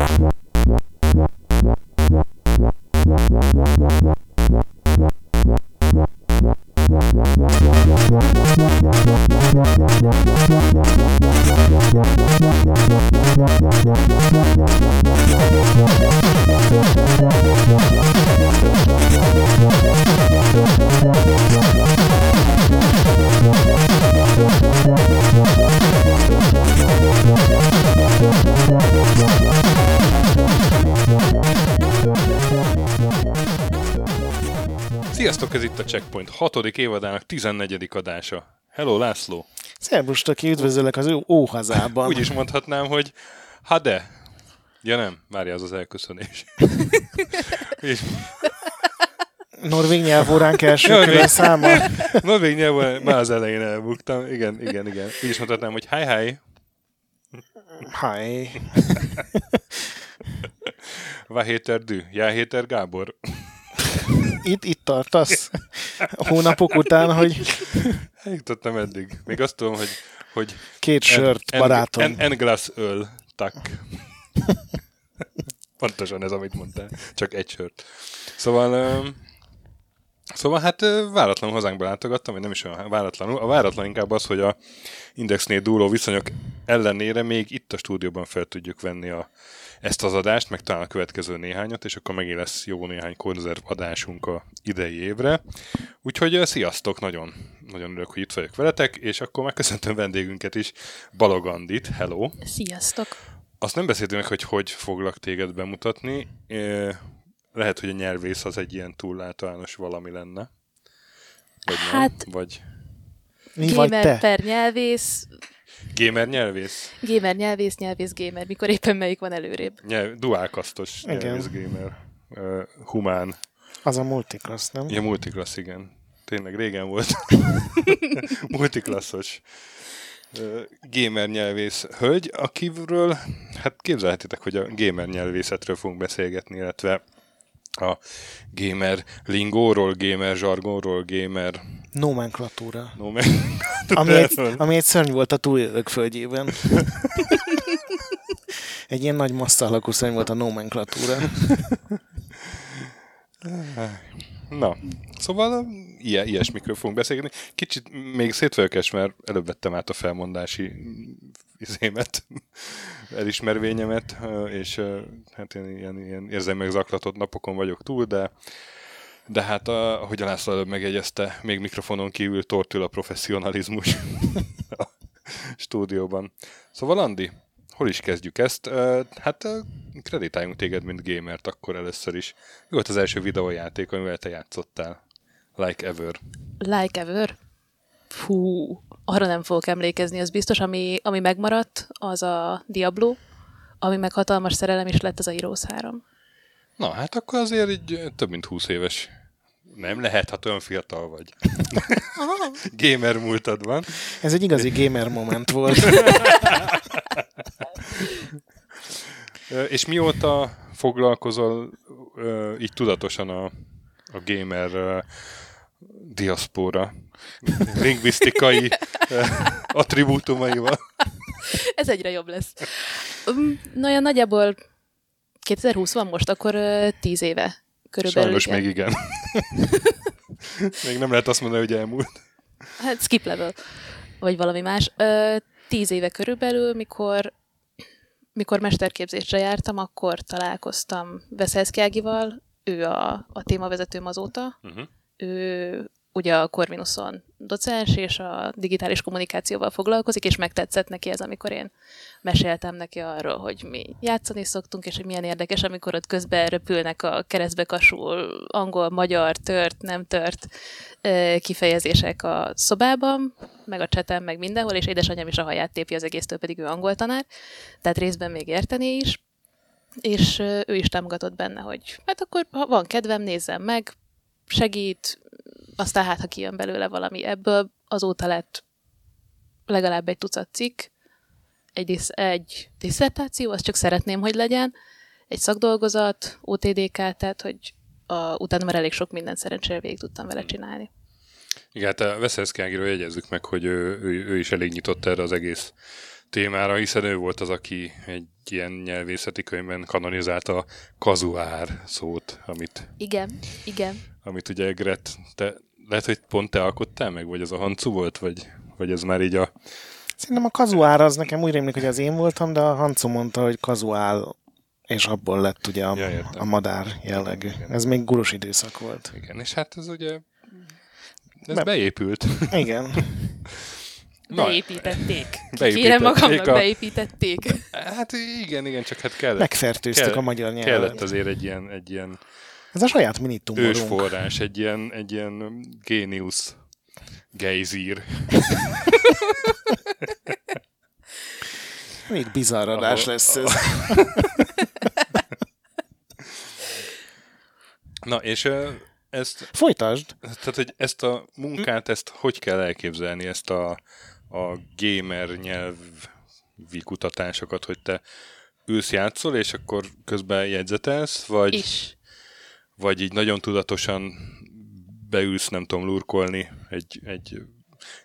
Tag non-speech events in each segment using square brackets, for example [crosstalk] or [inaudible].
Sziasztok, Checkpoint hatodik évadának 14. adása. Hello, László! Szerbus, aki üdvözöllek az óhazában. Úgy is mondhatnám, hogy ha de. Ja nem, várja az az elköszönés. És [laughs] Norvég nyelvóránk első Norvég. száma. [laughs] norvég nyelven már az elején elbuktam. Igen, igen, igen. Úgy is mondhatnám, hogy hi hi, Hi. [laughs] va héter dű, já héter Gábor. Itt, itt tartasz hónapok után, hogy Eljutottam eddig. Még azt tudom, hogy, hogy két sört, barátom. En, en, en glass öl, tak. Pontosan ez, amit mondtál. Csak egy sört. Szóval, öm, szóval hát váratlanul hazánkba látogattam, vagy nem is olyan váratlanul. A váratlan inkább az, hogy a Indexnél dúló viszonyok ellenére még itt a stúdióban fel tudjuk venni a, ezt az adást, meg talán a következő néhányat, és akkor megint lesz jó néhány konzerv adásunk a idei évre. Úgyhogy sziasztok, nagyon, nagyon örülök, hogy itt vagyok veletek, és akkor megköszöntöm vendégünket is, Balogandit, hello! Sziasztok! Azt nem beszéltünk meg, hogy hogy foglak téged bemutatni. Lehet, hogy a nyelvész az egy ilyen túl általános valami lenne. Vagy nem? Hát- Vagy Mi vagy gamer te? per nyelvész, gamer nyelvész? gamer nyelvész, nyelvész gamer, mikor éppen melyik van előrébb. Nyelv, duálkasztos nyelvész gamer. Ö, humán. Az a multiclass, nem? Ja, multiklassz, igen. Tényleg régen volt. [laughs] Multiklasszos ö, gamer nyelvész hölgy, akiről, hát képzelhetitek, hogy a gamer nyelvészetről fogunk beszélgetni, illetve a gamer lingóról, gamer zsargonról, gamer Nomenklatúra. no, meg... Ami egy, ami egy szörny volt a túlélők földjében. [laughs] egy ilyen nagy massza alakú szörny volt a nomenklatúra. Na, szóval ilyen, ilyesmikről fogunk beszélgetni. Kicsit még szétvelkes, mert előbb vettem át a felmondási izémet, [laughs] elismervényemet, és hát én ilyen, ilyen érzelmek zaklatott napokon vagyok túl, de de hát, a, ahogy a László előbb megjegyezte, még mikrofonon kívül tortül a professzionalizmus [laughs] a stúdióban. Szóval Andi, hol is kezdjük ezt? Hát kreditáljunk téged, mint gamert akkor először is. Mi volt az első videójáték, amivel te játszottál? Like ever. Like ever? Fú, arra nem fogok emlékezni, az biztos, ami, ami megmaradt, az a Diablo, ami meg hatalmas szerelem is lett, az a Heroes 3. Na, hát akkor azért így több mint 20 éves. Nem lehet, ha olyan fiatal vagy. Gamer múltad van. Ez egy igazi gamer moment volt. És mióta foglalkozol így tudatosan a, a gamer diaszpóra lingvisztikai attribútumaival? Ez egyre jobb lesz. Na, olyan nagyjából 2020 van most, akkor ö, 10 éve körülbelül. Sajnos igen. még igen. [laughs] még nem lehet azt mondani, hogy elmúlt. Hát skip level, vagy valami más. Ö, tíz éve körülbelül, mikor, mikor mesterképzésre jártam, akkor találkoztam Veszelszki Ágival, ő a, a témavezetőm azóta. Uh-huh. Ő ugye a Corvinuson docens, és a digitális kommunikációval foglalkozik, és megtetszett neki ez, amikor én meséltem neki arról, hogy mi játszani szoktunk, és hogy milyen érdekes, amikor ott közben röpülnek a keresztbe kasul angol, magyar, tört, nem tört kifejezések a szobában, meg a cseten, meg mindenhol, és édesanyám is a haját tépi az egésztől, pedig ő angol tanár, tehát részben még érteni is, és ő is támogatott benne, hogy hát akkor, ha van kedvem, nézzem meg, segít, aztán hát, ha kijön belőle valami ebből, azóta lett legalább egy tucat cikk, egy, egy diszertáció, azt csak szeretném, hogy legyen, egy szakdolgozat, OTDK, tehát, hogy a, utána már elég sok mindent szerencsére végig tudtam vele csinálni. Igen, hát a Veszelszki Ágiról jegyezzük meg, hogy ő, ő, ő is elég nyitott erre az egész témára, hiszen ő volt az, aki egy ilyen nyelvészeti könyvben kanonizálta a kazuár szót, amit, Igen, igen. Amit ugye Gret, te, lehet, hogy pont te alkottál meg, vagy az a Hancu volt, vagy, vagy ez már így a... Szerintem a kazuár az nekem úgy rémlik, hogy az én voltam, de a Hancu mondta, hogy kazuál, és abból lett ugye a, Ja, értem. a madár jellegű. Ez még gurus időszak volt. Igen, és hát ez ugye ez Be- beépült. Igen. [laughs] Na, Beépítették. [laughs] beépítették Kérem magamnak, a- beépítették. Hát igen, igen, csak hát kellett, Megfertőztük kell- a magyar nyelvet. kellett azért egy ilyen, egy ilyen Ez a saját minitumorunk. ősforrás, egy ilyen, egy ilyen géniusz gejzír. [laughs] Még bizarr adás Ahol- lesz ez. [laughs] Na, és ezt, Folytasd. tehát, hogy ezt a munkát, ezt hogy kell elképzelni, ezt a, a gamer nyelvi kutatásokat, hogy te ülsz játszol, és akkor közben jegyzetelsz, vagy, Is. Vagy így nagyon tudatosan beülsz, nem tudom, lurkolni egy, egy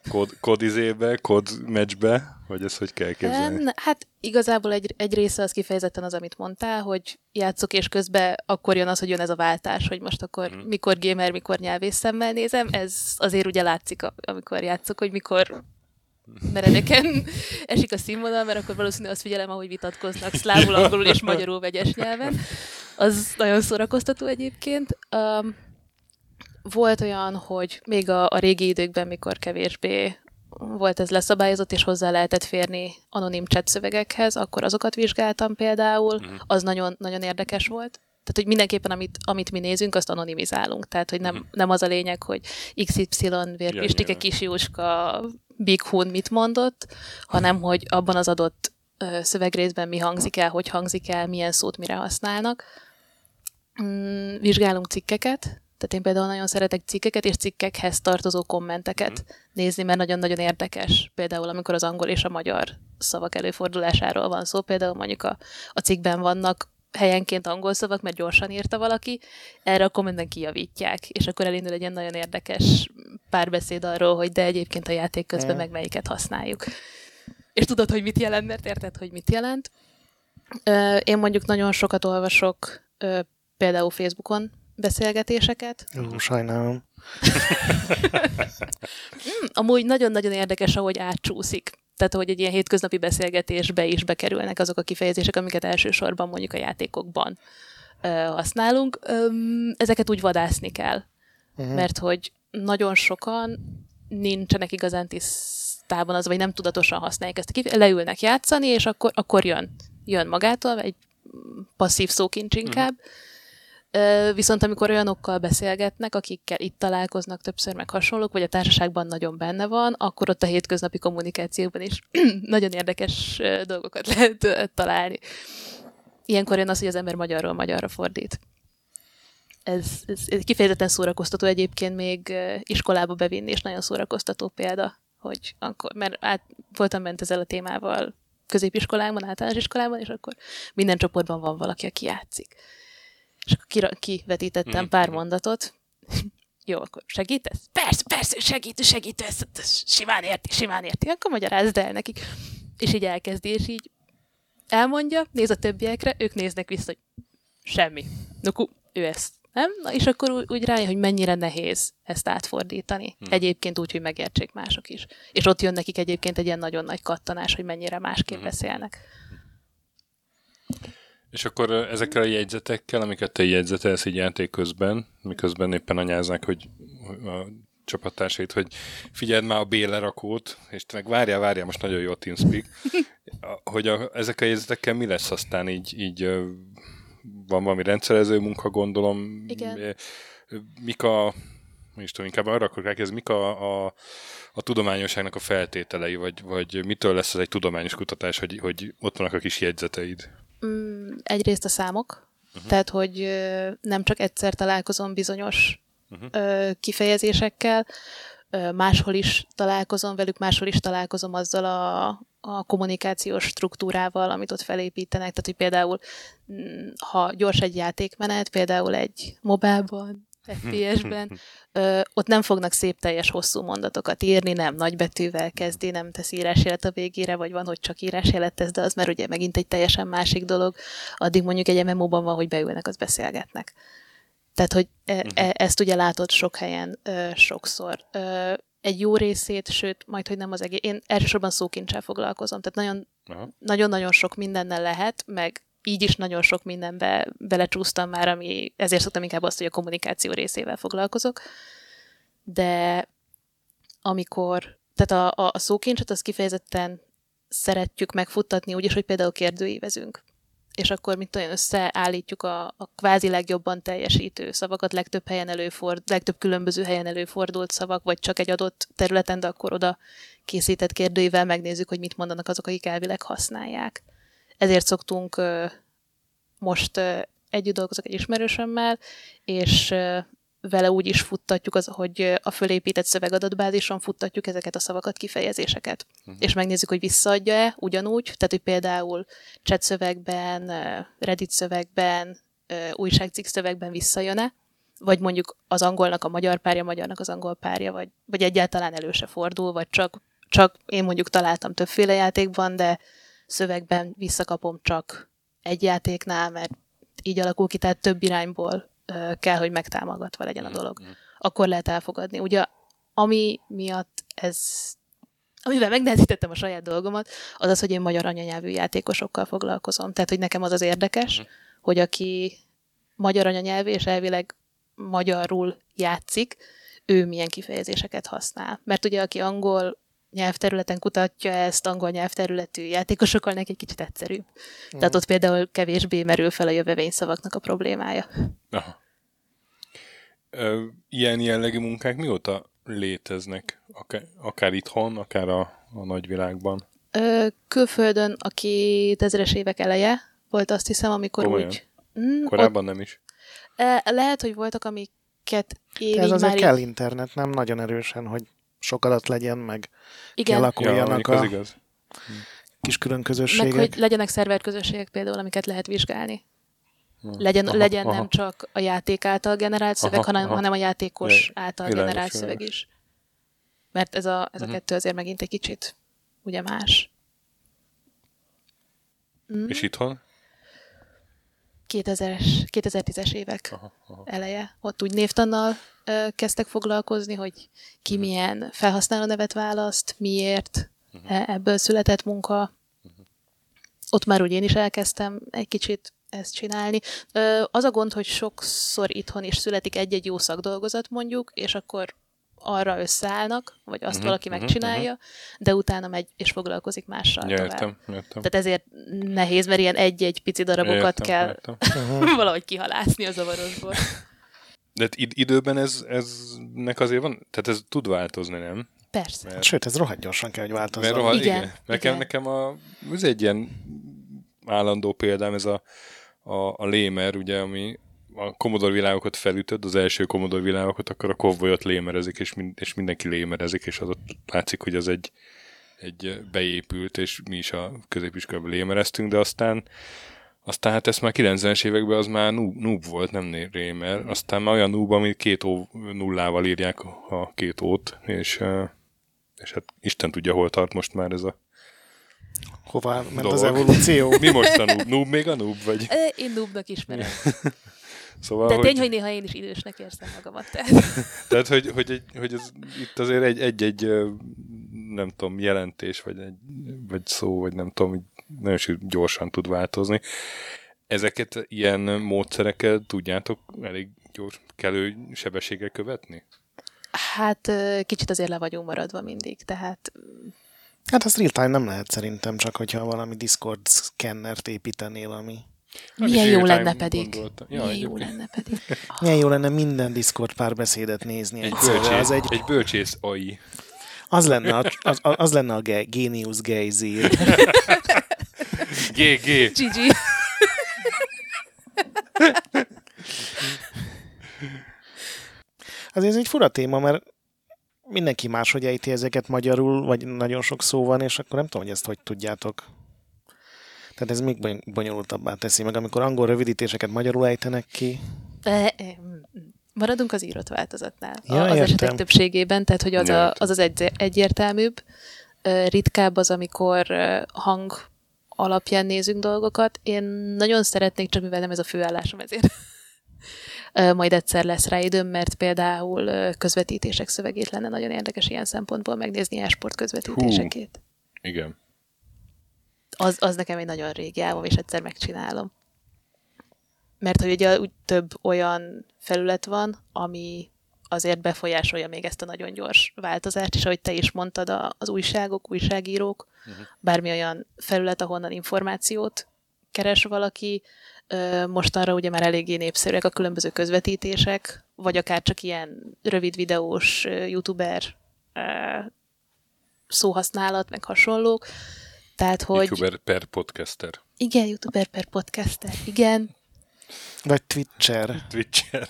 kód, kódizébe, kód meccsbe, vagy ezt hogy kell képzelni? Hát igazából egy, egy része az kifejezetten az, amit mondtál, hogy játszok, és közben akkor jön az, hogy jön ez a váltás, hogy most akkor Mhm. mikor gamer, mikor nyelvész szemmel nézem. Ez azért ugye látszik, amikor játszok, hogy mikor meredeken [laughs] esik a színvonal, mert akkor valószínűleg azt figyelem, ahogy vitatkoznak szlávul, angolul és magyarul vegyes nyelven. Az nagyon szórakoztató egyébként. Um, volt olyan, hogy még a, a régi időkben, mikor kevésbé volt ez leszabályozott, és hozzá lehetett férni anonim chat szövegekhez, akkor azokat vizsgáltam például, Mhm. az nagyon, nagyon érdekes volt. Tehát, hogy mindenképpen, amit, amit mi nézünk, azt anonimizálunk. Tehát, hogy nem, nem az a lényeg, hogy XY, Vérpistike, nyilván. Kisjóska, Big Hun mit mondott, hanem, hogy abban az adott szövegrészben mi hangzik el, hogy hangzik el, milyen szót mire használnak. Mm, vizsgálunk cikkeket, tehát én például nagyon szeretek cikkeket és cikkekhez tartozó kommenteket nézni, mert nagyon-nagyon érdekes. Például amikor az angol és a magyar szavak előfordulásáról van szó, például mondjuk a, a cikkben vannak helyenként angol szavak, mert gyorsan írta valaki, erre a kommentben kijavítják, és akkor elindul egy ilyen nagyon érdekes párbeszéd arról, hogy de egyébként a játék közben meg melyiket használjuk. És tudod, hogy mit jelent, mert érted, hogy mit jelent. Én mondjuk nagyon sokat olvasok például Facebookon beszélgetéseket. Ú, sajnálom. [laughs] Amúgy nagyon-nagyon érdekes, ahogy átcsúszik. Tehát, hogy egy ilyen hétköznapi beszélgetésbe is bekerülnek azok a kifejezések, amiket elsősorban mondjuk a játékokban ö, használunk. Öm, ezeket úgy vadászni kell, Uh-huh. mert hogy nagyon sokan nincsenek igazán tisztában az, vagy nem tudatosan használják ezt kifejezést, leülnek játszani, és akkor, akkor jön. Jön magától, egy passzív szókincs inkább. Ö, Viszont amikor olyanokkal beszélgetnek, akikkel itt találkoznak többször, meg hasonlók, vagy a társaságban nagyon benne van, akkor ott a hétköznapi kommunikációban is [clears throat] nagyon érdekes dolgokat [laughs] lehet találni. Ilyenkor jön az, hogy az ember magyarról magyarra fordít. Ez, ez, ez kifejezetten szórakoztató egyébként még iskolába bevinni, és nagyon szórakoztató példa, hogy akkor, mert át, voltam bent ezzel a témával középiskolában, általános iskolában, és akkor minden csoportban van valaki, aki játszik. És akkor kivetítettem Mhm. pár mondatot. [laughs] Jó, akkor segítesz? Persze, persze, segít, segít, ezt, ezt simán érti, simán érti. Akkor magyarázd el nekik. És így elkezdi, és így elmondja, néz a többiekre, ők néznek vissza, hogy semmi. Nuku, ő ezt nem? Na, és akkor úgy, úgy rájön, hogy mennyire nehéz ezt átfordítani. Hmm. Egyébként úgy, hogy megértsék mások is. És ott jön nekik egyébként egy ilyen nagyon nagy kattanás, hogy mennyire másképp Mhm. beszélnek. És akkor ezekkel a jegyzetekkel, amiket te jegyzetelsz így játék közben, miközben éppen anyáznak, hogy a csapattársait, hogy figyeld már a bélerakót, és te meg várjál, várjál, most nagyon jó a TeamSpeak, hogy a, ezek a jegyzetekkel mi lesz aztán így, így van valami rendszerező munka, gondolom. Igen. Mik a, is tudom, inkább arra akarok rákérdezni, mik a, a, a tudományosságnak a feltételei, vagy, vagy mitől lesz ez egy tudományos kutatás, hogy, hogy ott vannak a kis jegyzeteid? Mm, egyrészt a számok, uh-huh. tehát hogy nem csak egyszer találkozom bizonyos uh-huh. kifejezésekkel, máshol is találkozom velük, máshol is találkozom azzal a, a kommunikációs struktúrával, amit ott felépítenek. Tehát, hogy például, mm, ha gyors egy játékmenet, például egy mobilban, FPS-ben, ö, ott nem fognak szép teljes hosszú mondatokat írni, nem nagybetűvel kezdi, nem tesz írásjelet a végére, vagy van, hogy csak írásjelet tesz, de az már ugye megint egy teljesen másik dolog. Addig mondjuk egy MMO-ban van, hogy beülnek, az beszélgetnek. Tehát, hogy e- e- ezt ugye látod sok helyen, ö, sokszor. Ö, egy jó részét, sőt, majd, hogy nem az egész. Én elsősorban szókincsel foglalkozom, tehát nagyon nagyon-nagyon sok mindennel lehet, meg így is nagyon sok mindenbe belecsúsztam már, ami ezért szoktam inkább azt, hogy a kommunikáció részével foglalkozok. De amikor, tehát a, a, a szókincset az kifejezetten szeretjük megfuttatni úgy is, hogy például kérdőívezünk. És akkor, mint olyan, összeállítjuk a, a kvázi legjobban teljesítő szavakat, legtöbb helyen előford, legtöbb különböző helyen előfordult szavak, vagy csak egy adott területen, de akkor oda készített kérdőivel megnézzük, hogy mit mondanak azok, akik elvileg használják. Ezért szoktunk most együtt dolgozok egy ismerősömmel, és vele úgy is futtatjuk, az, hogy a fölépített szövegadatbázison futtatjuk ezeket a szavakat, kifejezéseket. Uh-huh. És megnézzük, hogy visszaadja-e ugyanúgy, tehát hogy például chat szövegben, Reddit szövegben, újságcikk szövegben visszajön-e, vagy mondjuk az angolnak a magyar párja, magyarnak az angol párja, vagy, vagy egyáltalán elő se fordul, vagy csak, csak én mondjuk találtam többféle játékban, de szövegben visszakapom csak egy játéknál, mert így alakul ki, tehát több irányból kell, hogy megtámogatva legyen a dolog. Akkor lehet elfogadni. Ugye, ami miatt ez amivel megnehezítettem a saját dolgomat, az az, hogy én magyar anyanyelvű játékosokkal foglalkozom. Tehát, hogy nekem az az érdekes, uh-huh. hogy aki magyar anyanyelvű, és elvileg magyarul játszik, ő milyen kifejezéseket használ. Mert ugye, aki angol nyelvterületen kutatja ezt, angol nyelvterületű játékosokkal, neki egy kicsit egyszerű. Mm. Tehát ott például kevésbé merül fel a jövevényszavaknak a problémája. Aha. Ilyen jellegű munkák mióta léteznek? Akár, akár itthon, akár a, a nagyvilágban? Ö, külföldön a 2000-es évek eleje volt azt hiszem, amikor Komolyan? úgy... Mm, Korábban nem is. ott, lehet, hogy voltak, amiket én De ez azért már kell így, internet, nem nagyon erősen, hogy sok adat legyen, meg igen, kialakuljanak mondjuk a az igaz. kis külön meg közösségek. hogy legyenek szerverközösségek például, amiket lehet vizsgálni. Legyen, Aha, legyen aha. nem csak a játék által generált szöveg, Aha, hanem, aha. hanem a játékos Ja, által világos, generált szöveg is. Mert ez a, ez a Mhm. kettő azért megint egy kicsit ugye más. Mm. És itthon? 2000-es, 2010-es évek Aha, aha. eleje. Ott úgy névtannal ö, kezdtek foglalkozni, hogy ki milyen felhasználó nevet választ, miért, e- ebből született munka. Ott már úgy én is elkezdtem egy kicsit ezt csinálni. Ö, az a gond, hogy sokszor itthon is születik egy-egy jó szakdolgozat mondjuk, és akkor arra összeállnak, vagy azt Mhm, valaki mhm, megcsinálja, de utána megy és foglalkozik mással Ja, tovább. értem, értem. Tehát ezért nehéz, mert ilyen egy-egy pici darabokat értem, kell Értem. [laughs] valahogy kihalászni a zavarosból. De hát id- időben ez, eznek azért van, tehát ez tud változni, nem? Persze. Mert, Sőt, ez rohadt gyorsan kell, hogy változzon. mert rohadt, Igen, igen, Nekem, igen. nekem a, ez egy ilyen állandó példám, ez a, a, a lémer, ugye, ami a Commodore világokat felütöd, az első Commodore világokat, akkor a kovbolyot lémerezik, és, mind, és mindenki lémerezik, és az ott látszik, hogy az egy, egy beépült, és mi is a középiskolában lémereztünk, de aztán aztán hát ezt már 90-es években az már noob, noob volt, nem né- rémer. Aztán már olyan noob, ami két ó nullával írják a, két ót, és, és hát Isten tudja, hol tart most már ez a Hova ment dolog. az evolúció? Mi most a noob? Noob még a noob? Vagy? Én noobnak ismerem. [laughs] Szóval, De hogy, tény, hogy néha én is idősnek érzem magamat. Tehát. [laughs] tehát, hogy, hogy, egy, hogy ez, itt azért egy- egy-egy, nem tudom, jelentés, vagy, egy, vagy szó, vagy nem tudom, nagyon is gyorsan tud változni. Ezeket ilyen módszerekkel tudjátok elég gyors, kellő sebességgel követni? Hát kicsit azért le vagyunk maradva mindig, tehát Hát az real time nem lehet szerintem, csak hogyha valami Discord szkennert építenél, ami... Nem milyen jó lenne pedig. gondoltam. Ja, milyen jó lenne pedig. [laughs] Milyen jó lenne minden Discord párbeszédet nézni Egy bölcsész, Az, egy, egy bölcsész AI. az, lenne a, az, az lenne a ge- Genius Geizir. GG. [laughs] Gigi. [laughs] Azért ez egy fura téma, mert mindenki máshogy ejti ezeket magyarul, vagy nagyon sok szó van, és akkor nem tudom, hogy ezt hogy tudjátok. Tehát ez még bony- bonyolultabbá teszi meg, amikor angol rövidítéseket magyarul ejtenek ki. E, e, mm. Maradunk az írott változatnál. Ja, az értem. esetek többségében, tehát hogy az Ja, a, az, az egy, egyértelműbb. Ö, Ritkább az, amikor hang alapján nézünk dolgokat. Én nagyon szeretnék, csak mivel nem ez a főállásom, ezért [laughs] majd egyszer lesz rá időm, mert például közvetítések szövegét lenne nagyon érdekes ilyen szempontból megnézni e-sport közvetítésekét. Igen. Az, az nekem egy nagyon régi álmom, és egyszer megcsinálom. Mert hogy ugye úgy több olyan felület van, ami azért befolyásolja még ezt a nagyon gyors változást, és ahogy te is mondtad, az újságok, újságírók, uh-huh. bármi olyan felület, ahonnan információt keres valaki, mostanra ugye már eléggé népszerűek a különböző közvetítések, vagy akár csak ilyen rövid videós youtuber szóhasználat, meg hasonlók. Tehát, hogy... YouTuber per podcaster. Igen, youtuber per podcaster, igen. Vagy Twitcher. Twitcher.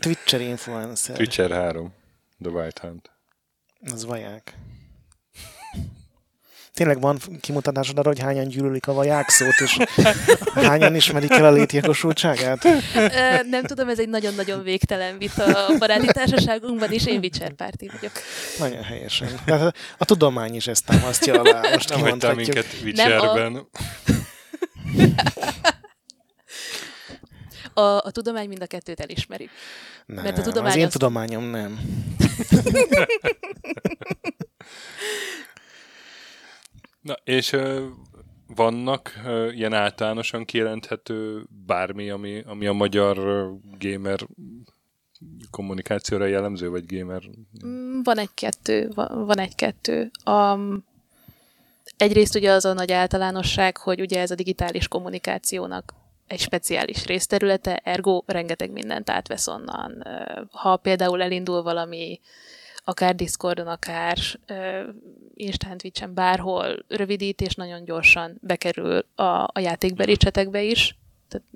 Twitcher influencer. Twitcher 3. The White Hunt. Az vaják. Tényleg van kimutatásod arra, hogy hányan gyűlölik a vaják szót, és hányan ismerik el a létjogosultságát? Nem tudom, ez egy nagyon-nagyon végtelen vita a baráti társaságunkban is, én Witcher párti vagyok. Nagyon helyesen. De a, a tudomány is ezt támasztja alá. Most Nem hagytál kimondhatjuk. minket Witcherben. A, a tudomány mind a kettőt elismeri. Nem, mert a tudomány az én az- tudományom nem. [laughs] Na, és vannak ilyen általánosan kijelenthető bármi, ami, ami a magyar gamer kommunikációra jellemző, vagy gamer... Mm, Van egy-kettő, van egy-kettő. Um, egyrészt ugye az a nagy általánosság, hogy ugye ez a digitális kommunikációnak egy speciális részterülete, ergo rengeteg mindent átvesz onnan. Ha például elindul valami, akár Discordon, akár ö, Instant bárhol rövidítés nagyon gyorsan bekerül a, a játékbeli csetekbe is, tehát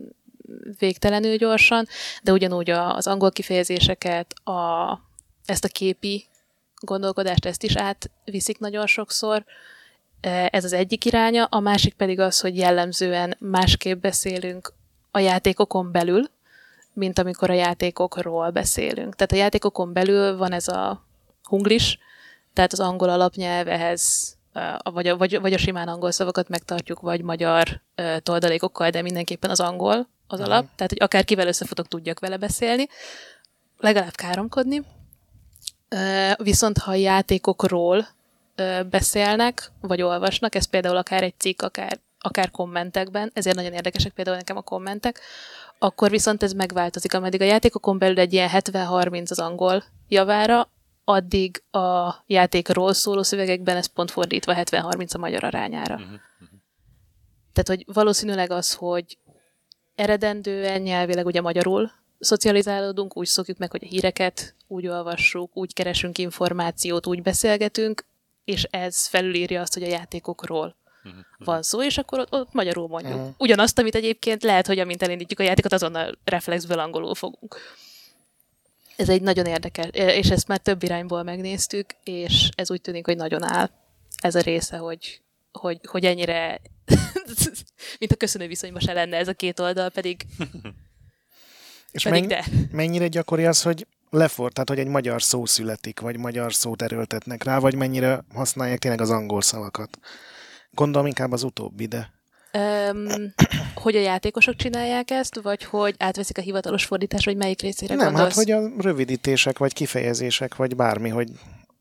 végtelenül gyorsan, de ugyanúgy az angol kifejezéseket, a, ezt a képi gondolkodást, ezt is átviszik nagyon sokszor. Ez az egyik iránya, a másik pedig az, hogy jellemzően másképp beszélünk a játékokon belül, mint amikor a játékokról beszélünk. Tehát a játékokon belül van ez a hunglis, tehát az angol alapnyelv ehhez, vagy a, vagy, vagy a simán angol szavakat megtartjuk, vagy magyar e, toldalékokkal, de mindenképpen az angol az alap. Tehát, hogy akár kivel összefutok, tudjak vele beszélni. Legalább káromkodni. Viszont ha a játékokról beszélnek, vagy olvasnak, ez például akár egy cikk, akár, akár kommentekben, ezért nagyon érdekesek például nekem a kommentek, akkor viszont ez megváltozik, ameddig a játékokon belül egy ilyen 70-30 az angol javára, addig a játékról szóló szövegekben ez pont fordítva 70-30 a magyar arányára. Tehát, hogy valószínűleg az, hogy eredendően nyelvileg ugye magyarul szocializálódunk, úgy szokjuk meg, hogy a híreket úgy olvassuk, úgy keresünk információt, úgy beszélgetünk, és ez felülírja azt, hogy a játékokról van szó, és akkor ott, ott magyarul mondjuk. Mhm. Ugyanazt, amit egyébként lehet, hogy amint elindítjuk a játékot, azonnal reflexből angolul fogunk. Ez egy nagyon érdekes, és ezt már több irányból megnéztük, és ez úgy tűnik, hogy nagyon áll ez a része, hogy, hogy, hogy ennyire, [laughs] mint a köszönő viszonyban se lenne ez a két oldal, pedig, [laughs] És pedig menny- de. mennyire gyakori az, hogy lefort, tehát hogy egy magyar szó születik, vagy magyar szót erőltetnek rá, vagy mennyire használják tényleg az angol szavakat? Gondolom inkább az utóbbi, de Um, hogy a játékosok csinálják ezt, vagy hogy átveszik a hivatalos fordítás, vagy melyik részére nem, gondolsz? hát hogy a rövidítések, vagy kifejezések, vagy bármi, hogy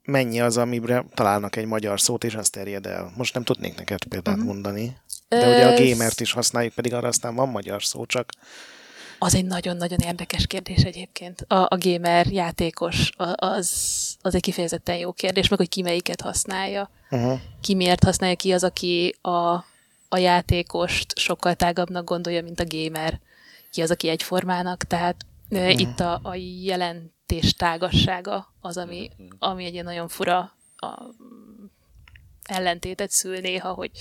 mennyi az, amire találnak egy magyar szót, és azt terjed el. Most nem tudnék neked példát Mhm. mondani. De ugye a gamert is használjuk, pedig arra aztán van magyar szó, csak Az egy nagyon-nagyon érdekes kérdés egyébként. A, a gamer játékos, az, az egy kifejezetten jó kérdés, meg hogy ki melyiket használja. uh-huh. Ki miért használja, ki az, aki a, a játékost sokkal tágabbnak gondolja, mint a gamer. Ki az, aki egyformának. Tehát uh-huh. itt a, a jelentés tágassága az, ami, ami egy nagyon fura a, ellentétet szül néha, hogy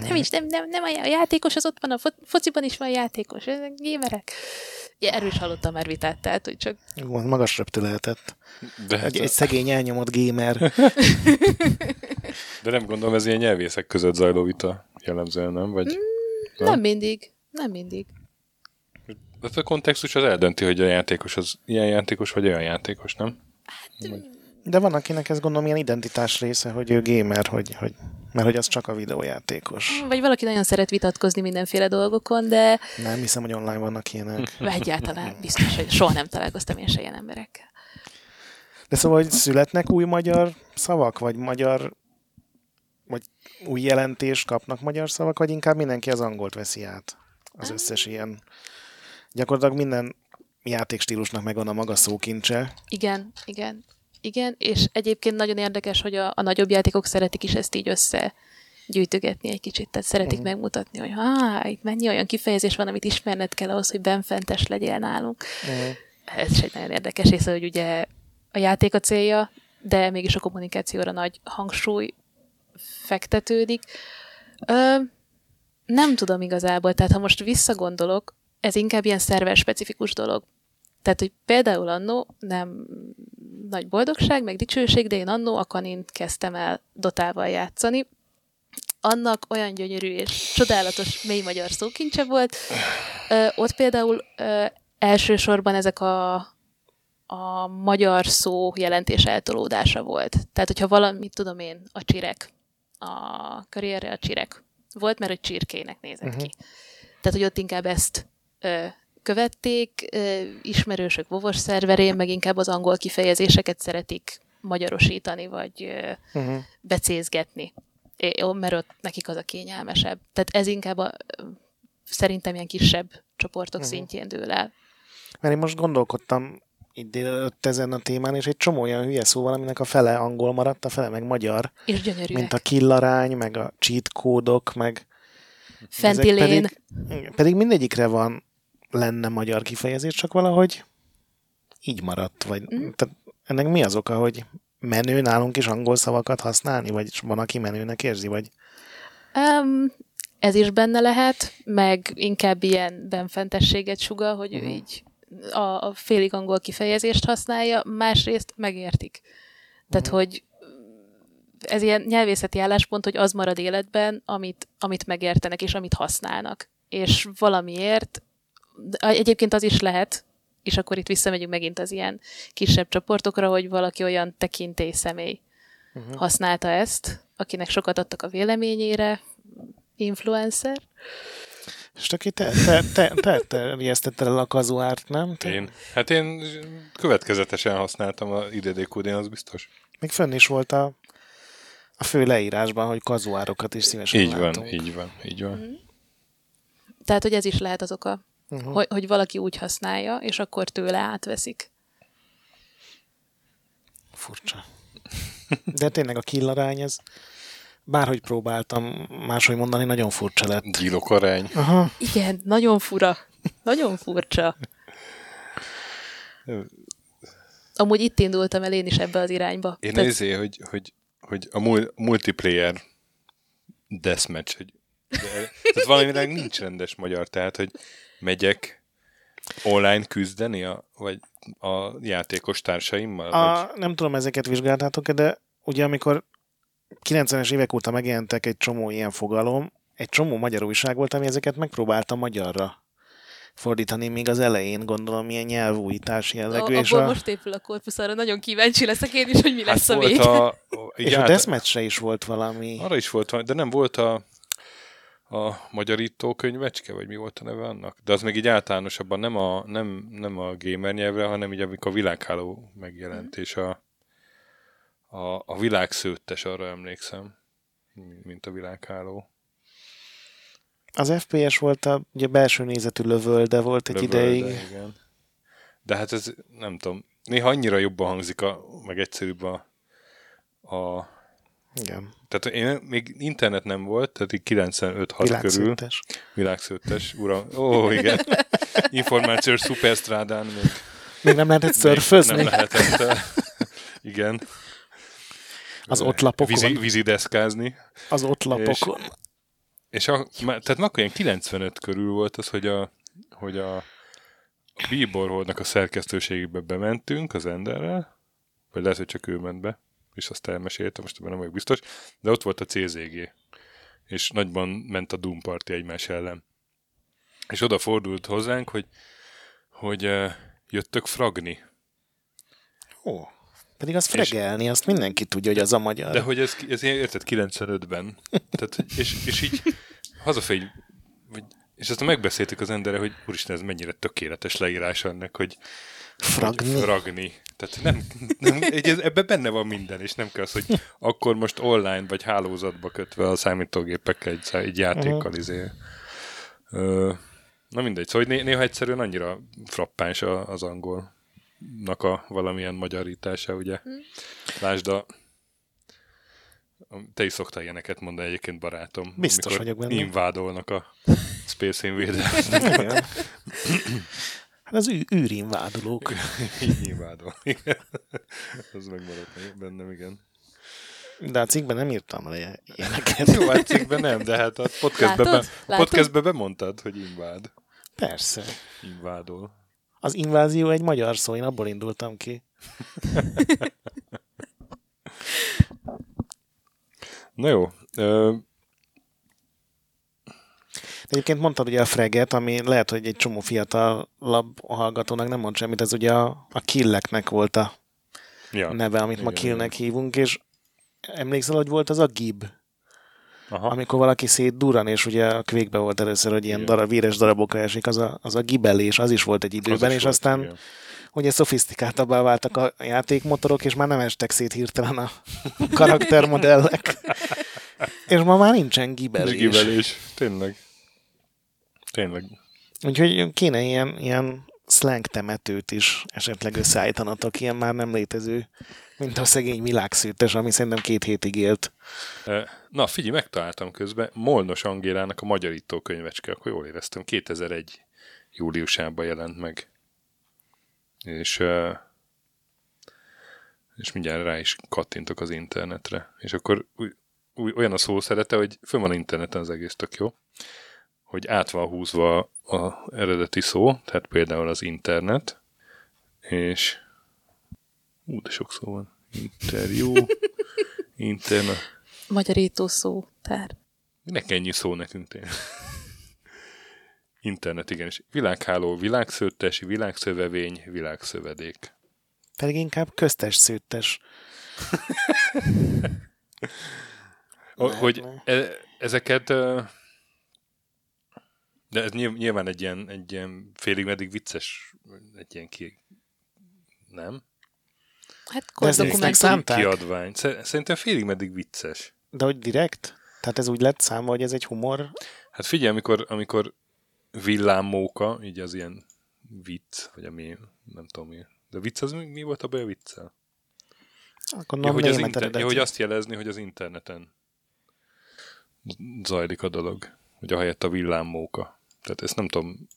nem is, nem, nem, nem a já- a játékos, az ott van, a fo- fociban is van játékos, ezek gémerek. Ja, erről is hallottam már vitát, tehát, hogy csak Jó, magas röptő lehetett. De, hát, Egy, egy szegény elnyomott gamer. [laughs] de nem gondolom, ez ilyen nyelvészek között zajló vita jellemzően, nem? Vagy nem mindig, nem mindig. Ez a kontextus az eldönti, hogy a játékos az ilyen játékos, vagy olyan játékos, nem? De van, akinek ez gondolom ilyen identitás része, hogy ő gamer, hogy, hogy, mert hogy az csak a videójátékos. Vagy valaki nagyon szeret vitatkozni mindenféle dolgokon, de Nem hiszem, hogy online vannak ilyenek. egyáltalán biztos, hogy soha nem találkoztam én se ilyen emberekkel. De szóval, hogy születnek új magyar szavak, vagy magyar vagy új jelentés kapnak magyar szavak, vagy inkább mindenki az angolt veszi át? Az összes ilyen. Gyakorlatilag minden játékstílusnak megvan a maga szókincse. Igen, igen, igen, és egyébként nagyon érdekes, hogy a, a nagyobb játékok szeretik is ezt így össze gyűjtögetni egy kicsit, tehát szeretik Mhm. megmutatni, hogy há, itt mennyi olyan kifejezés van, amit ismerned kell ahhoz, hogy benfentes legyél nálunk. Ez is egy nagyon érdekes része, hogy ugye a játék a célja, de mégis a kommunikációra nagy hangsúly fektetődik. Ö, nem tudom igazából, tehát ha most visszagondolok, ez inkább ilyen szerver specifikus dolog. Tehát, hogy például annó nem nagy boldogság, meg dicsőség, de én annó a kanint kezdtem el dotával játszani. Annak olyan gyönyörű és csodálatos mély magyar szókincse volt. Ö, ott például ö, elsősorban ezek a, a magyar szó jelentés eltolódása volt. Tehát, hogyha valamit tudom én, a csirek, a karrierre a csirek volt, mert hogy csirkének nézett uh-huh. ki. Tehát, hogy ott inkább ezt ö, követték, ö, ismerősök vovos szerverén, meg inkább az angol kifejezéseket szeretik magyarosítani, vagy ö, Uh-huh. becézgetni. É, mert ott nekik az a kényelmesebb. Tehát ez inkább a, szerintem ilyen kisebb csoportok uh-huh. szintjén dől el. Mert én most gondolkodtam itt délelőtt ezen a témán, és egy csomó olyan hülye szó van, aminek a fele angol maradt, a fele meg magyar, És gyönyörűek. mint a killarány, meg a cheat kódok, meg Fentilén. Pedig, pedig mindegyikre van lenne magyar kifejezés, csak valahogy így maradt. Vagy, mm. tehát ennek mi az oka, hogy menő nálunk is angol szavakat használni, vagy van, aki menőnek érzi, vagy Um, ez is benne lehet, meg inkább ilyen benfentességet sugal, hogy ő így a, a félig angol kifejezést használja, másrészt megértik. Tehát, hogy ez ilyen nyelvészeti álláspont, hogy az marad életben, amit, amit megértenek, és amit használnak. És valamiért, egyébként az is lehet, és akkor itt visszamegyünk megint az ilyen kisebb csoportokra, hogy valaki olyan tekintély személy uh-huh. használta ezt, akinek sokat adtak a véleményére, influencer. És aki te, te, te, te terjesztetted el a kazuárt, nem? Te, Én. Hát én következetesen használtam a IDD-kódén, az biztos. Még fönn is volt a, a fő leírásban, hogy kazuárokat is szívesen Így van, látunk. így van, így van. Tehát, hogy ez is lehet az oka, uh-huh. hogy, hogy valaki úgy használja, és akkor tőle átveszik. Furcsa. De tényleg a killarány, ez bárhogy próbáltam máshogy mondani, nagyon furcsa lett. Gyilok arány. Aha. Igen, nagyon fura. Nagyon furcsa. Amúgy itt indultam el én is ebbe az irányba. Én Tehát- ezért, hogy, hogy, hogy a mul- multiplayer deathmatch, hogy de, tehát valamileg nincs rendes magyar, tehát, hogy megyek online küzdeni, a, vagy a játékos társaimmal? Vagy... A, nem tudom, ezeket vizsgáltátok de ugye amikor 90-es évek óta megjelentek egy csomó ilyen fogalom, egy csomó magyar újság volt, ami ezeket megpróbálta magyarra fordítani még az elején, gondolom, ilyen nyelvújítás jellegű. A, és a, most épül a korpusz, arra nagyon kíváncsi leszek én is, hogy mi lesz a Hát vége. a, így és a által- Deathmatch-re is volt valami. Arra is volt, valami, de nem volt a, a magyarító könyvecske, vagy mi volt a neve annak? De az meg így általánosabban nem a, nem, nem a gamer nyelvre, hanem így amikor a világháló megjelent, és a, a, a világszőttes, arra emlékszem, mint a világháló. Az FPS volt a ugye belső nézetű lövöl, de volt egy Lövölde, ideig. Igen. De hát ez, nem tudom, néha annyira jobban hangzik, a, meg egyszerűbb a, a Igen. tehát én még internet nem volt, tehát így 95-6 körül. Világszőttes, uram. Ó, igen. Információs szuperstrádán még, Még nem lehetett szörfözni. nem lehetett. eh, igen. Az ott lapokon. Vízi, vízideszkázni. Az ott lapokon. És a, má- tehát akkor ilyen 95 körül volt az, hogy a, hogy a, a Billboardnak a szerkesztőségébe bementünk az Enderrel, vagy lehet, hogy csak ő ment be, és azt elmesélte, most ebben nem vagyok biztos, de ott volt a CZG, és nagyban ment a Doom Party egymás ellen. és odafordult hozzánk, hogy, hogy uh, jöttök fragni. Ó, pedig az fregelni, azt mindenki tudja, hogy az a magyar. De hogy ez, ez ilyen, érted, 95-ben. Tehát, és, és így hazafelé, vagy, és ezt megbeszéltük az emberre, hogy úristen, ez mennyire tökéletes leírás annak, hogy Fragni. Hogy fragni. Tehát nem, nem, ez, ebben benne van minden, és nem kell az, hogy akkor most online vagy hálózatba kötve a számítógépekkel egy, egy játékkal uh-huh. izé. Ö, na mindegy, szóval né- néha egyszerűen annyira frappáns az angolnak a valamilyen magyarítása, ugye. Hmm. Lásd a te is szoktál ilyeneket mondani egyébként, barátom. Biztos vagyok benne. Invádolnak a Space Invaders. Hát az ű- űrinvádolók. Invádol. Ez megmaradt bennem, igen. De a cikkben nem írtam le ilyeneket. Jó, a cikkben nem, de hát a podcastben, be, a podcastben bemondtad, hogy invád. Persze. Invádol. Az invázió egy magyar szó, én abból indultam ki. [laughs] Na jó. Ö... Egyébként mondtad ugye a freget, ami lehet, hogy egy csomó fiatalabb hallgatónak nem mond semmit, ez ugye a, a killeknek volt a ja. neve, amit igen, ma killnek igen. hívunk, és emlékszel, hogy volt az a gib? Aha. Amikor valaki szétdurran, és ugye a kvékbe volt először, hogy ilyen darab, véres darabokra esik, az a, az a gibelés, az is volt egy időben, és volt, aztán igen. ugye szofisztikáltabbá váltak a játékmotorok, és már nem estek szét hirtelen a [laughs] karaktermodellek. és ma már nincsen gibelés. Gibelés, tényleg. Tényleg. Úgyhogy kéne ilyen, ilyen slang temetőt is esetleg összeállítanatok, ilyen már nem létező, mint a szegény világszűtes, ami szerintem két hétig élt. Na, figyelj, megtaláltam közben Molnos Angélának a magyarító könyvecske, akkor jól éreztem, 2001 júliusában jelent meg. És, és mindjárt rá is kattintok az internetre. És akkor olyan a szó szerete, hogy fönn van interneten az egész tök jó hogy át van húzva az eredeti szó, tehát például az internet, és ú, de sok szó van. Interjú, [laughs] internet. Magyarító szó, tár. Minek ennyi szó nekünk tényleg? Internet, igen, és világháló, világszőttes, világszövevény, világszövedék. Pedig inkább köztes szőttes. hogy e- ezeket de ez nyilván egy ilyen, egy ilyen félig meddig vicces, egy ilyen ki... Nem? Hát kordokumentum. Kiadvány. Szerintem félig meddig vicces. De hogy direkt? Tehát ez úgy lett számva, hogy ez egy humor? Hát figyelj, amikor, amikor villámóka, így az ilyen vicc, vagy ami, nem tudom mi. De vicc az mi, mi volt a baj a viccel? Akkor ja, hogy, az inter- ja, hogy azt jelezni, hogy az interneten zajlik a dolog. Hogy a helyett a villámóka. Tehát ezt nem tudom,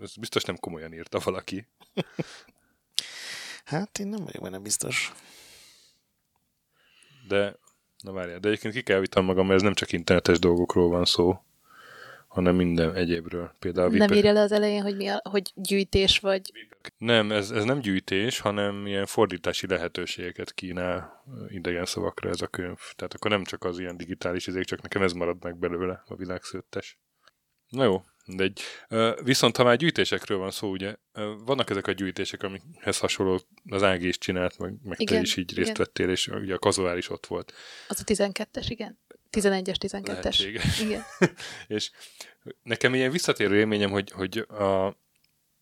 ezt biztos nem komolyan írta valaki. [laughs] hát én nem vagyok benne biztos. De, na várjál, de egyébként ki kell vitam magam, mert ez nem csak internetes dolgokról van szó, hanem minden egyébről. Például nem írja le az elején, hogy, mi a, hogy gyűjtés vagy... Nem, ez, ez nem gyűjtés, hanem ilyen fordítási lehetőségeket kínál idegen szavakra ez a könyv. Tehát akkor nem csak az ilyen digitális izék, csak nekem ez marad meg belőle a világszőttes. Na jó, egy, viszont ha már gyűjtésekről van szó, ugye, vannak ezek a gyűjtések, amikhez hasonló az Ági is csinált, meg, meg igen, te is így igen. részt vettél, és ugye a kazuár is ott volt. Az a 12-es, igen. 11-es, 12-es. Igen. [laughs] és nekem ilyen visszatérő élményem, hogy, hogy a,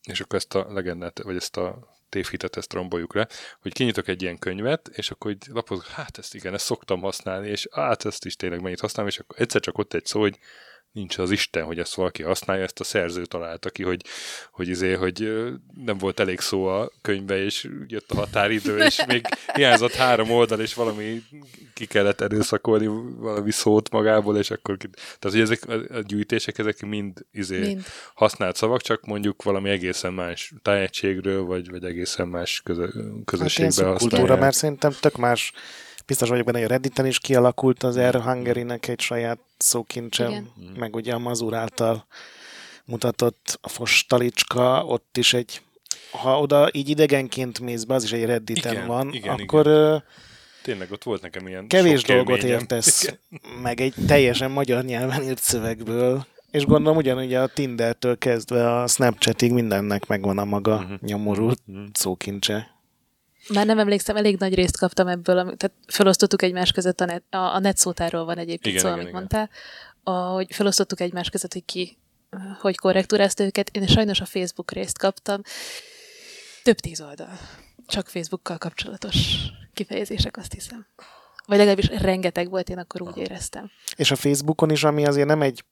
és akkor ezt a legendát, vagy ezt a tévhitet, ezt romboljuk le, hogy kinyitok egy ilyen könyvet, és akkor így lapozok, hát ezt igen, ezt szoktam használni, és hát ezt is tényleg mennyit használom, és akkor egyszer csak ott egy szó, hogy nincs az Isten, hogy ezt valaki használja, ezt a szerző találta ki, hogy, hogy, izé, hogy nem volt elég szó a könyvbe, és jött a határidő, és még [laughs] hiányzott három oldal, és valami ki kellett erőszakolni valami szót magából, és akkor... Tehát, hogy ezek a gyűjtések, ezek mind, izé, mind. használt szavak, csak mondjuk valami egészen más tájegységről, vagy, vagy egészen más közö, közösségben hát kultúra, mert szerintem tök más biztos vagyok benne, hogy a Redditen is kialakult az Air hungary egy saját szókincse, Igen. meg ugye a Mazur által mutatott a Fostalicska, ott is egy, ha oda így idegenként mész be, az is egy Redditen igen, van, igen, akkor igen. Tényleg ott volt nekem ilyen Kevés dolgot élményem. értesz igen. meg egy teljesen magyar nyelven írt szövegből. És gondolom ugyanúgy a Tindertől kezdve a Snapchatig mindennek megvan a maga Mhm. nyomorult Mhm. szókincse. Már nem emlékszem, elég nagy részt kaptam ebből, tehát felosztottuk egymás között, a, net, a, a netszótáról van egyébként Igen, szó, igen, amit igen. mondtál, ahogy felosztottuk egymás között, hogy ki hogy korrektúrázta őket. Én sajnos a Facebook részt kaptam. Több tíz oldal. Csak Facebookkal kapcsolatos kifejezések, azt hiszem. Vagy legalábbis rengeteg volt, én akkor úgy éreztem. És a Facebookon is, ami azért nem egy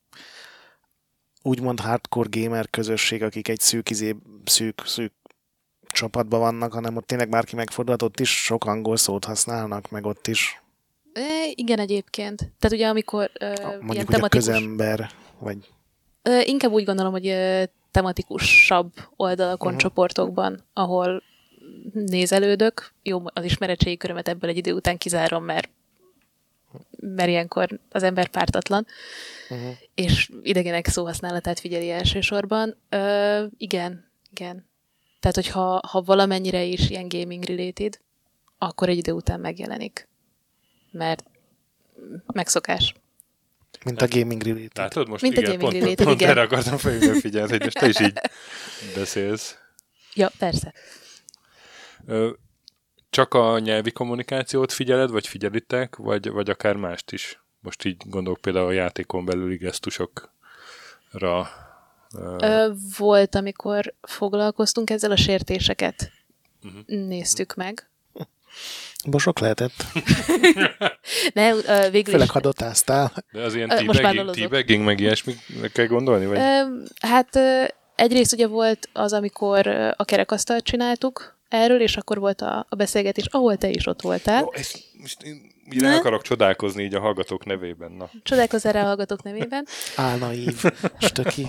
úgymond hardcore gamer közösség, akik egy szűk, izé, szűk, szűk csapatban vannak, hanem ott tényleg bárki megfordulhat, ott is sok angol szót használnak, meg ott is E, igen, egyébként. Tehát ugye amikor ö, a, ilyen mondjuk, hogy a tematikus... közember, vagy Ö, inkább úgy gondolom, hogy ö, tematikusabb oldalakon, Mhm. csoportokban, ahol nézelődök. Jó, az ismeretségi körömet ebből egy idő után kizárom, mert, mert ilyenkor az ember pártatlan, uh-huh. és idegenek szóhasználatát figyeli elsősorban. Ö, igen, igen. Tehát, hogyha ha valamennyire is ilyen gaming related, akkor egy idő után megjelenik. Mert megszokás. mint a gaming related. Látod most? Mint a igen, gaming pont, related, pont igen. erre akartam felhívni a figyelmet, hogy most te is így [laughs] beszélsz. Ja, persze. Csak a nyelvi kommunikációt figyeled, vagy figyelitek, vagy, vagy akár mást is? Most így gondolok például a játékon belüli gesztusokra. Ö, volt, amikor foglalkoztunk ezzel a sértéseket. Mhm. Néztük meg. Bosok lehetett, [laughs] De ö, végül főleg is... ha dotáztál. De az ilyen teabagging, teabagging, meg ilyesmi kell gondolni? Vagy? Ö, hát ö, egyrészt ugye volt az, amikor a kerekasztalt csináltuk erről, és akkor volt a, a beszélgetés, ahol te is ott voltál. Jó, ezt most én nem Ne? akarok csodálkozni így a hallgatók nevében. Na. Csodálkozz erre a hallgatók nevében. Álnaív, [laughs] stöki.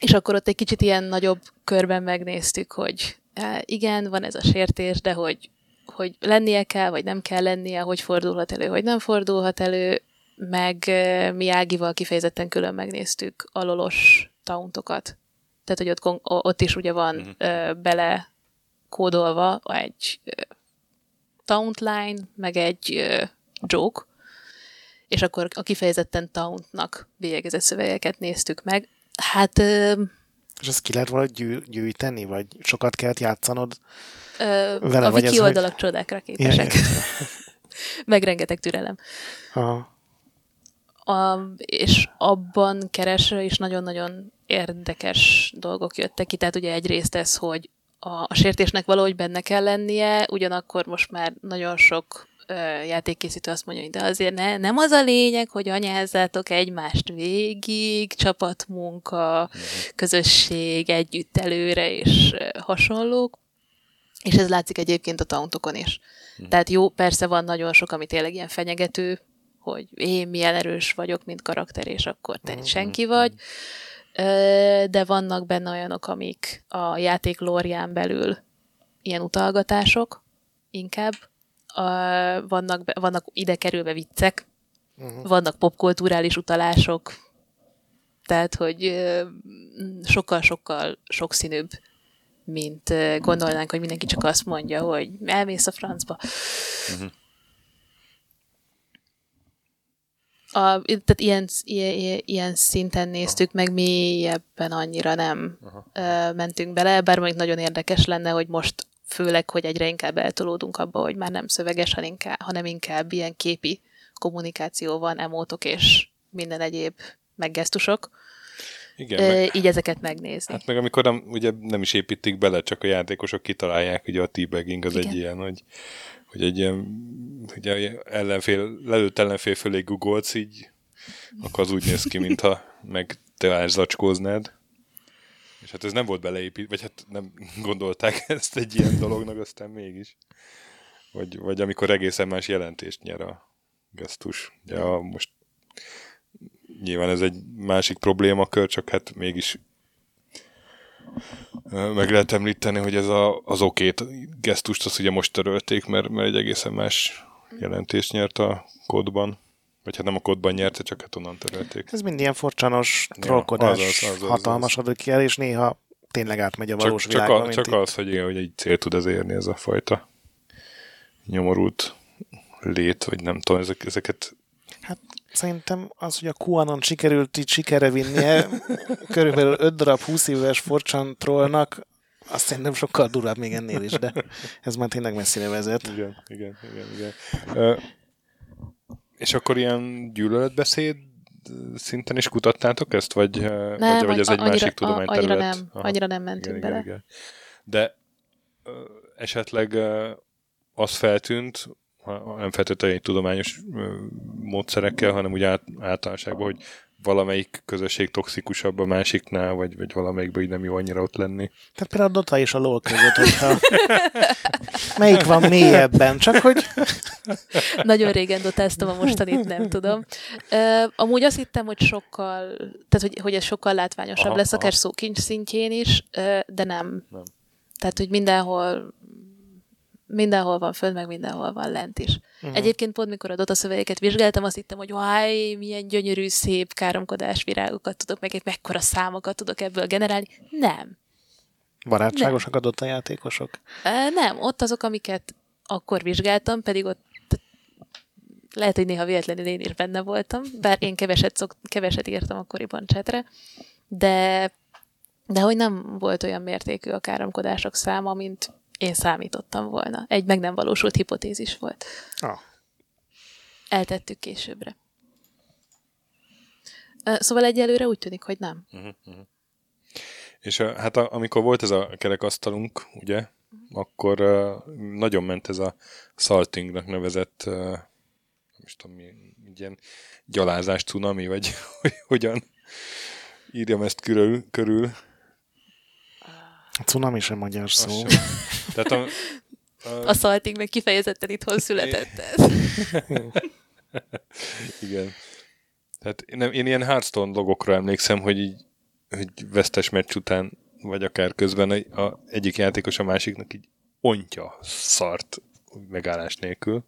És akkor ott egy kicsit ilyen nagyobb körben megnéztük, hogy á, igen, van ez a sértés, de hogy, hogy lennie kell, vagy nem kell lennie, hogy fordulhat elő, hogy nem fordulhat elő, meg ö, mi Ágival kifejezetten külön megnéztük a lolos tauntokat. Tehát, hogy ott, ott is ugye van Mhm. ö, bele kódolva egy ö, taunt line, meg egy ö, joke, és akkor a kifejezetten tauntnak bélyegezett szövegeket néztük meg. Hát ö, És ezt ki lehet valahogy gyű, gyűjteni, vagy sokat kellett játszanod? Ö, Vele a wiki az, hogy- oldalak csodákra képesek. [laughs] Meg rengeteg türelem. Aha. A, és abban keresve is nagyon-nagyon érdekes dolgok jöttek ki. Tehát ugye egyrészt ez, hogy a, a sértésnek valahogy benne kell lennie, ugyanakkor most már nagyon sok játékkészítő azt mondja, hogy de azért ne, nem az a lényeg, hogy anyázzátok egymást végig, csapatmunka, közösség, együtt előre és hasonlók. És ez látszik egyébként a tauntokon is. Tehát jó, persze van nagyon sok, ami tényleg ilyen fenyegető, hogy én milyen erős vagyok, mint karakter, és akkor te senki vagy. De vannak benne olyanok, amik a játék lórján belül ilyen utalgatások, inkább. Ö, Vannak, be- vannak ide kerülve viccek, Uh-huh. vannak popkulturális utalások, tehát, hogy sokkal-sokkal sokszínűbb, mint gondolnánk, hogy mindenki csak azt mondja, hogy elmész a francba. A, tehát ilyen, ilyen, ilyen szinten néztük meg, mélyebben annyira nem ö, mentünk bele, bár mondjuk nagyon érdekes lenne, hogy most főleg, hogy egyre inkább eltolódunk abba, hogy már nem szöveges, hanem inkább, ilyen képi kommunikáció van, emótok és minden egyéb meggesztusok. Igen, Ö, meg, így ezeket megnézni. hát meg amikor nem, ugye nem is építik bele, csak a játékosok kitalálják, ugye a teabagging az Igen. egy ilyen, hogy, hogy egy ilyen, ugye ellenfél, lelőtt ellenfél fölé googolsz, így, akkor az úgy néz ki, mintha [laughs] meg te ászacskóznád. És hát ez nem volt beleépít, vagy hát nem [laughs] gondolták ezt egy ilyen dolognak, aztán mégis. Vagy, vagy amikor egészen más jelentést nyer a gesztus. Ja, most nyilván ez egy másik problémakör, csak hát mégis meg lehet említeni, hogy ez a, az okét gesztust, azt ugye most törölték, mert, mert egy egészen más jelentést nyert a kódban. Vagy hát nem a kódban nyerte, csak hát onnan törölték. Ez mind ilyen forcsanos trollkodás, azaz, azaz, hatalmasodik el, és néha tényleg átmegy a valós Csak, csak, világba. a, mint csak itt. az, hogy, igen, hogy egy cél tud ez érni ez a fajta nyomorult lét, vagy nem tudom, ezek, ezeket Hát Szerintem az, hogy a QAnon sikerült így sikerre vinnie, [laughs] körülbelül 5 darab 20 éves forcsan trollnak, azt szerintem sokkal durvább még ennél is, de ez már tényleg messzire vezet. Igen, igen, igen, igen. És akkor ilyen gyűlöletbeszéd szinten is kutattátok ezt, vagy, nem, vagy, vagy ez egy annyira, másik tudományterület? Annyira nem, Aha. annyira nem mentünk igen, bele. igen, igen. De ö, esetleg ö, az feltűnt, ha nem feltétlenül egy tudományos módszerekkel, hanem úgy át, általánosságban, hogy valamelyik közösség toxikusabb a másiknál, vagy, vagy valamelyikben így nem jó annyira ott lenni. Tehát például a Dota és a LoL között, hogyha [laughs] melyik van mélyebben, csak hogy Nagyon régen dotáztam a mostanit, nem tudom. Uh, amúgy azt hittem, hogy sokkal, tehát hogy, hogy ez sokkal látványosabb Aha, lesz, aha. akár szókincs szintjén is, uh, de nem. Nem. Tehát, hogy mindenhol mindenhol van föld, meg mindenhol van lent is. Uh-huh. Egyébként pont mikor a Dota szövegeket vizsgáltam, azt hittem, hogy váj, milyen gyönyörű, szép káromkodás virágokat tudok, meg mekkora számokat tudok ebből generálni. Nem. barátságosak adott a játékosok. Nem, ott azok, amiket akkor vizsgáltam, pedig ott lehet, hogy néha véletlenül én is benne voltam, bár én keveset, szok, keveset írtam akkoriban csetre, de, de hogy nem volt olyan mértékű a káromkodások száma, mint én számítottam volna. Egy meg nem valósult hipotézis volt. Ah. Eltettük későbbre. Szóval egyelőre úgy tűnik, hogy nem. És uh, hát a, amikor volt ez a kerekasztalunk, ugye, akkor uh, nagyon ment ez a saltingnak nevezett, uh, nem is tudom mi, ilyen gyalázás cunami, vagy [laughs] hogy hogyan írjam ezt körül. körül. A cunami sem magyar szó. Sem. Tehát a, [laughs] a, A szaltig meg kifejezetten itthon született ez. [laughs] Igen. Tehát nem, én ilyen Hearthstone logokra emlékszem, hogy így hogy vesztes meccs után, vagy akár közben egy- a egyik játékos a másiknak így ontja szart megállás nélkül.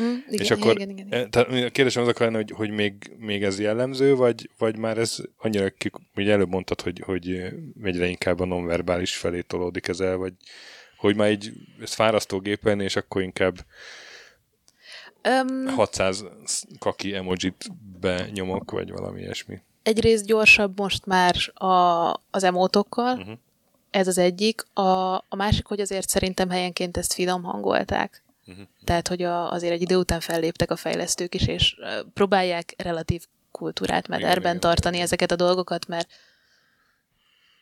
Mm, igen, és akkor igen, igen, igen. eh, Tehát a kérdésem az akar lenni, hogy, hogy még, még ez jellemző, vagy, vagy már ez annyira, ki, ugye előbb mondtad, hogy, hogy egyre inkább a nonverbális felé tolódik ez el, vagy hogy már így ez fárasztó gépen, és akkor inkább Öm, 600 kaki emojit benyomok, vagy valami ilyesmi. egyrészt gyorsabb most már a, az emótokkal, Mhm. ez az egyik. A, a másik, hogy azért szerintem helyenként ezt finom hangolták. Mhm. Tehát, hogy a, azért egy idő után felléptek a fejlesztők is, és próbálják relatív kultúrát mederben igen, tartani ezeket a dolgokat, mert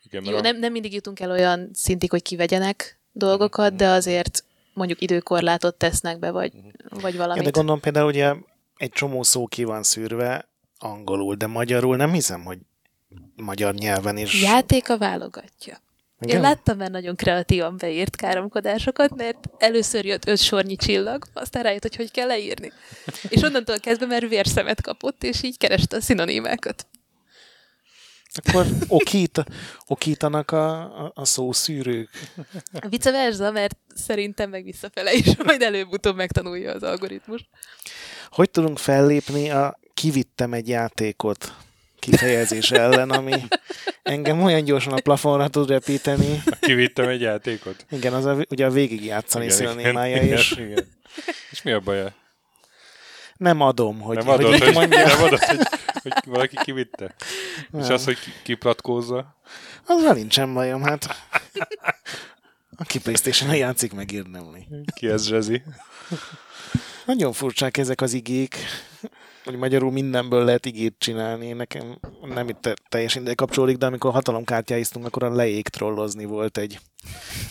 Igen, jó, mert a- nem, nem mindig jutunk el olyan szintig, hogy kivegyenek dolgokat, de azért mondjuk időkorlátot tesznek be, vagy, vagy Ja, valamit. de gondolom például ugye egy csomó szó ki van szűrve angolul, de magyarul nem hiszem, hogy magyar nyelven is. Játéka válogatja. Igen? Én láttam már nagyon kreatívan beírt káromkodásokat, mert először jött öt sornyi csillag, aztán rájött, hogy hogy kell leírni. És onnantól kezdve már vérszemet kapott, és így kereste a szinonimákat. Akkor okít, okítanak a, a, a szószűrők. Vice versa, mert szerintem meg visszafele is, [laughs] majd előbb-utóbb megtanulja az algoritmus. Hogy tudunk fellépni a kivittem egy játékot kifejezés ellen, ami engem olyan gyorsan a plafonra tud repíteni. Kivittem egy játékot. Igen, az a, ugye a végigjátszani szinonimája, igen, és igen. És mi a baja? Nem adom, hogy, Nem hogy adod, hogy, mondja. nem adod, hogy, hogy valaki kivitte? És Nem. az, hogy ki- kiplatkózza? Azzal nincsen bajom, hát. Aki playstation játszik, megérdemli. Ki ez zsezi? Nagyon furcsák ezek az igék, hogy magyarul mindenből lehet igét csinálni. Nekem nem itt te- teljesen ide kapcsolódik, de amikor hatalomkártyáiztunk, akkor a leég trollozni volt egy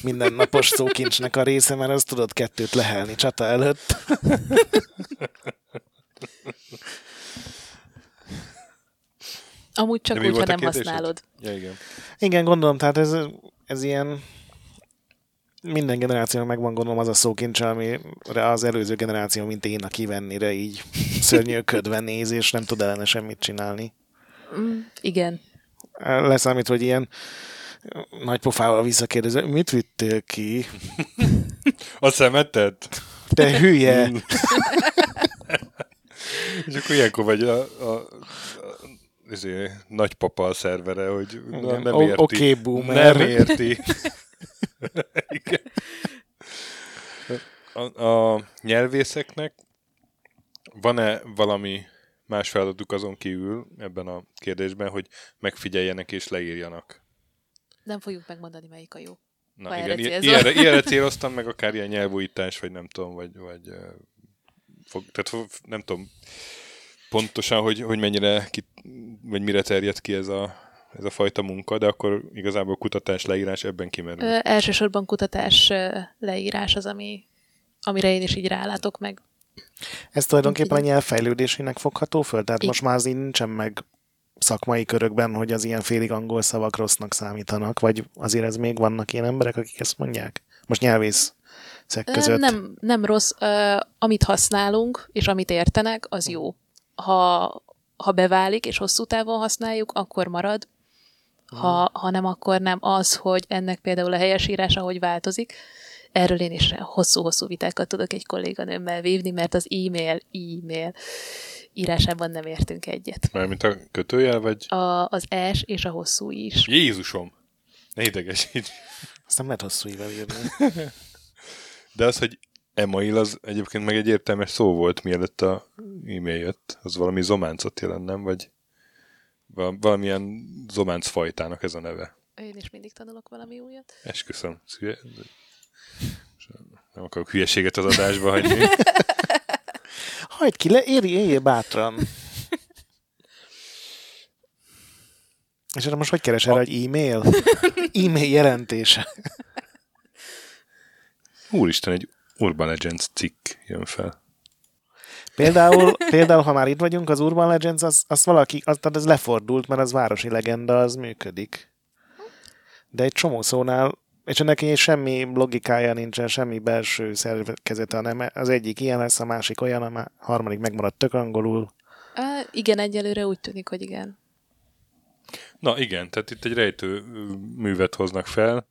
mindennapos [laughs] szókincsnek a része, mert azt tudod kettőt lehelni csata előtt. Amúgy csak úgy, ha nem kérdésed? használod. Ja, igen. Igen, gondolom, tehát ez, ez ilyen minden generációnak megvan gondolom az a szókincs, amire az előző generáció, mint én, a kivennire így [laughs] szörnyűködve néz, és nem tud ellene semmit csinálni. Mm, igen. Leszámít, hogy ilyen nagy pofával visszakérdező, mit vittél ki? [laughs] A szemetet? Te hülye! [laughs] És akkor ilyenkor vagy a, a, a ezért, nagypapa a szervere, hogy na, nem O- érti. oké, boomer. Nem érti. Igen. A, a nyelvészeknek van-e valami más feladatuk azon kívül ebben a kérdésben, hogy megfigyeljenek és leírjanak. Nem fogjuk megmondani, melyik a jó. Na Ha igen, erre ilyenre, ilyenre [laughs] céloztam, meg akár ilyen nyelvújítás, vagy nem tudom, vagy, vagy fog, tehát nem tudom pontosan, hogy, hogy mennyire, ki, vagy mire terjed ki ez a, ez a fajta munka, de akkor igazából kutatás, leírás ebben kimerül. Ö, elsősorban kutatás leírás az, ami, amire én is így rálátok meg. Ez tulajdonképpen a Igen. nyelv fejlődésének fogható föl? Tehát most már az így nincsen meg szakmai körökben, hogy az ilyen félig angol szavak rossznak számítanak, vagy azért ez még vannak ilyen emberek, akik ezt mondják? Most nyelvészek Ö, között. Nem, nem rossz. Ö, amit használunk, és amit értenek, az jó. Ha, ha beválik, és hosszú távon használjuk, akkor marad. Ha, ha nem, akkor nem. Az, hogy ennek például a helyesírása hogy változik, erről én is hosszú-hosszú vitákat tudok egy kolléganőmmel vívni, mert az e-mail, e-mail írásában nem értünk egyet. Mármint a kötőjel, vagy A, az S és a hosszú is. Jézusom! Ne idegesíts! Azt nem lehet hosszú ível írni. [laughs] De az, hogy email, az egyébként meg egy értelmes szó volt, mielőtt a e-mail jött. Az valami zománcot jelent, nem? Vagy valamilyen zománc fajtának ez a neve. Én is mindig tanulok valami újat. Esküszöm. Nem akarok hülyeséget az adásba hagyni. [laughs] Hagyd ki, le, éri, éljél bátran. És erre most hogy keresel, hogy e-mail? [laughs] E-mail jelentése. Úristen, egy Urban Legends cikk jön fel. Például, például, ha már itt vagyunk, az Urban Legends, az, az valaki, az, tehát ez lefordult, mert az városi legenda, az működik. De egy csomó szónál, és ennek így semmi logikája nincsen, semmi belső szerkezete, hanem az egyik ilyen lesz, a másik olyan, a harmadik megmaradt tök angolul. Á, igen, egyelőre úgy tűnik, hogy igen. Na igen, tehát itt egy rejtő művet hoznak fel,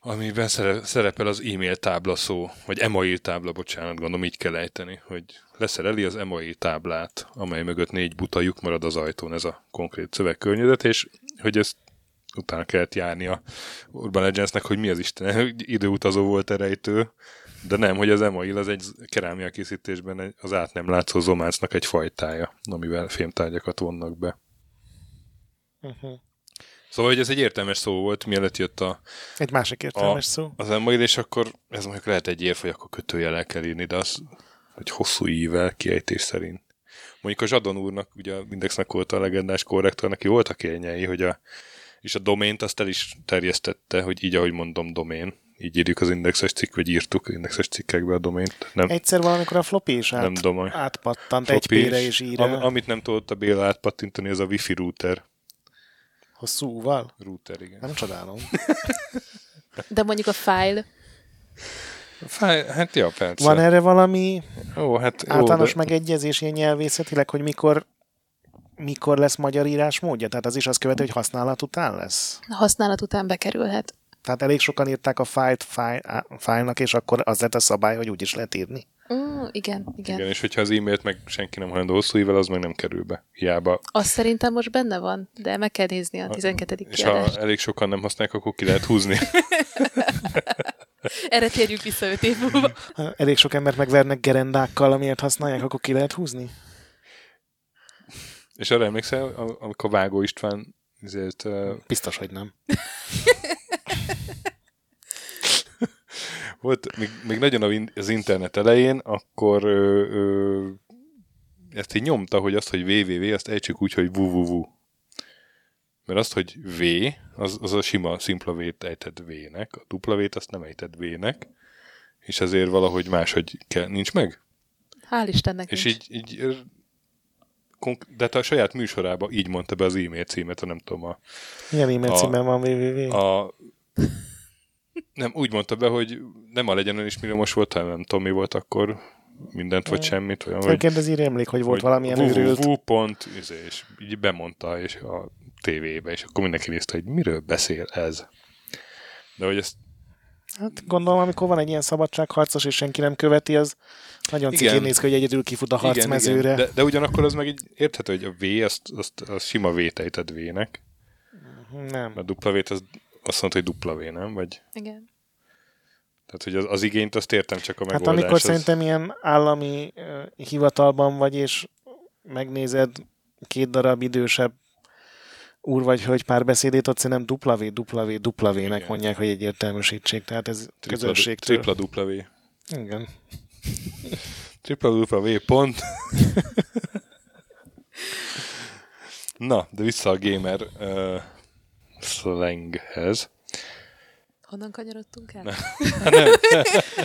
amiben szere- szerepel az e-mail tábla szó, vagy email tábla, bocsánat, gondolom így kell ejteni, hogy leszereli az email táblát, amely mögött négy buta lyuk marad az ajtón, ez a konkrét szövegkörnyezet, és hogy ezt utána kellett járni a Urban Legendsnek, hogy mi az Isten, [laughs] időutazó volt a rejtő, de nem, hogy az email az egy kerámia készítésben az át nem látszó zománcnak egy fajtája, amivel fémtárgyakat vonnak be. Uh-huh. Szóval, hogy ez egy értelmes szó volt, mielőtt jött a, Egy másik értelmes szó. az email, és akkor ez mondjuk lehet egy érv, hogy akkor kötőjellel kell írni, de az, hogy hosszú ível kiejtés szerint. Mondjuk a Zsadon úrnak, ugye a Indexnek volt a legendás korrektor, neki voltak élnyei, hogy a, és a domént azt el is terjesztette, hogy így, ahogy mondom, domén. Így írjuk az indexes cikk, vagy írtuk indexes cikkekbe a domént. Nem, Egyszer valamikor a floppy is nem át, domain. átpattant egy Floppy P-re is. és ír Am, amit nem tudott a Béla átpattintani, az a wifi router. Hosszúval? Router, igen. Nem csodálom. [laughs] De mondjuk a file, Fáj, hát ja, persze. Van erre valami Ó, hát általános de... megegyezés ilyen nyelvészetileg, hogy mikor mikor lesz magyar írásmódja? Tehát az is azt követi, hogy használat után lesz? a használat után bekerülhet. Tehát elég sokan írták a fájlt fájlnak, és akkor az lett a szabály, hogy úgy is lehet írni. Mm, igen, igen. Igen, és hogyha az e-mailt meg senki nem hajlandó hosszú ível, az meg nem kerül be. Hiába. Azt szerintem most benne van, de meg kell nézni a 12. És ha elég sokan nem használják, akkor ki lehet húzni. [laughs] Erre térjünk vissza 5 év múlva. Ha elég sok embert megvernek gerendákkal, amiért használják, akkor ki lehet húzni? és arra emlékszel, am- amikor Vágó István ezért, uh, Biztos, hogy nem. [laughs] volt még, még nagyon a az internet elején, akkor ö, ö, ezt így nyomta, hogy azt, hogy www, azt ejtsük úgy, hogy www. Mert azt, hogy v, az, az a sima, szimpla v-t ejted v-nek, a dupla v-t azt nem ejted v-nek, és ezért valahogy máshogy kell, nincs meg? Hál' Istennek És nincs. így, így de hát a saját műsorában így mondta be az e-mail címet, ha nem tudom, a, Milyen e-mail A- van www? a nem, úgy mondta be, hogy nem a legyen is, mire most volt, hanem nem tudom, mi volt akkor, mindent vagy semmit, olyan, Egyébként az írja emlék, hogy volt valamilyen őrült. www. pont, izé, és így bemondta és a tévébe, és akkor mindenki nézte, hogy miről beszél ez. De hogy ezt Hát gondolom, amikor van egy ilyen szabadságharcos, és senki nem követi, az nagyon cikén néz ki, hogy egyedül kifut a harcmezőre. de, de ugyanakkor az meg így érthető, hogy a V, azt, azt, azt sima V tejted V-nek, Nem. a dupla V-t az azt mondta, hogy dupla V, nem? Vagy, Igen. tehát, hogy az, az igényt azt értem, csak a Hát megoldás amikor az... szerintem ilyen állami uh, hivatalban vagy, és megnézed két darab idősebb úr vagy hölgy párbeszédét, ott szerintem www-nek Igen. mondják, hogy egyértelműsítség. Tehát ez Tripla, közönségtől. tripla dupla V. Igen. Tripla dupla V pont. [laughs] Na, de vissza a gamer uh, slanghez. Honnan kanyarodtunk el? [laughs]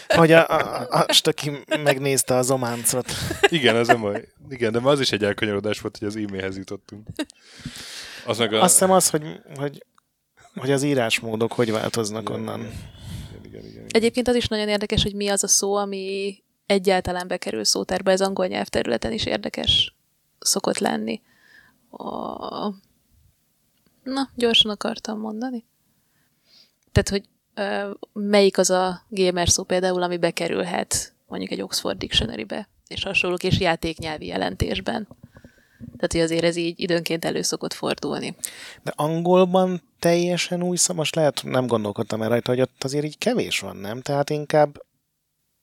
[laughs] Hogy a, a, a stöki megnézte az ománcot. [laughs] Igen, ez nem baj. Igen, de az is egy elkanyarodás volt, hogy az e-mailhez jutottunk. Az meg a... Azt hiszem az, hogy, hogy, hogy az írásmódok hogy változnak Igen, onnan. Igen, igen, igen, igen. Egyébként az is nagyon érdekes, hogy mi az a szó, ami egyáltalán bekerül szótárba, ez angol nyelvterületen is érdekes szokott lenni. A... Na, gyorsan akartam mondani. Tehát, hogy melyik az a gamer szó például, ami bekerülhet mondjuk egy Oxford Dictionary-be, és hasonlók, és játéknyelvi jelentésben. Tehát, hogy azért ez így időnként elő szokott fordulni. De angolban teljesen új szó, most lehet, nem gondolkodtam el rajta, hogy ott azért így kevés van, nem? Tehát inkább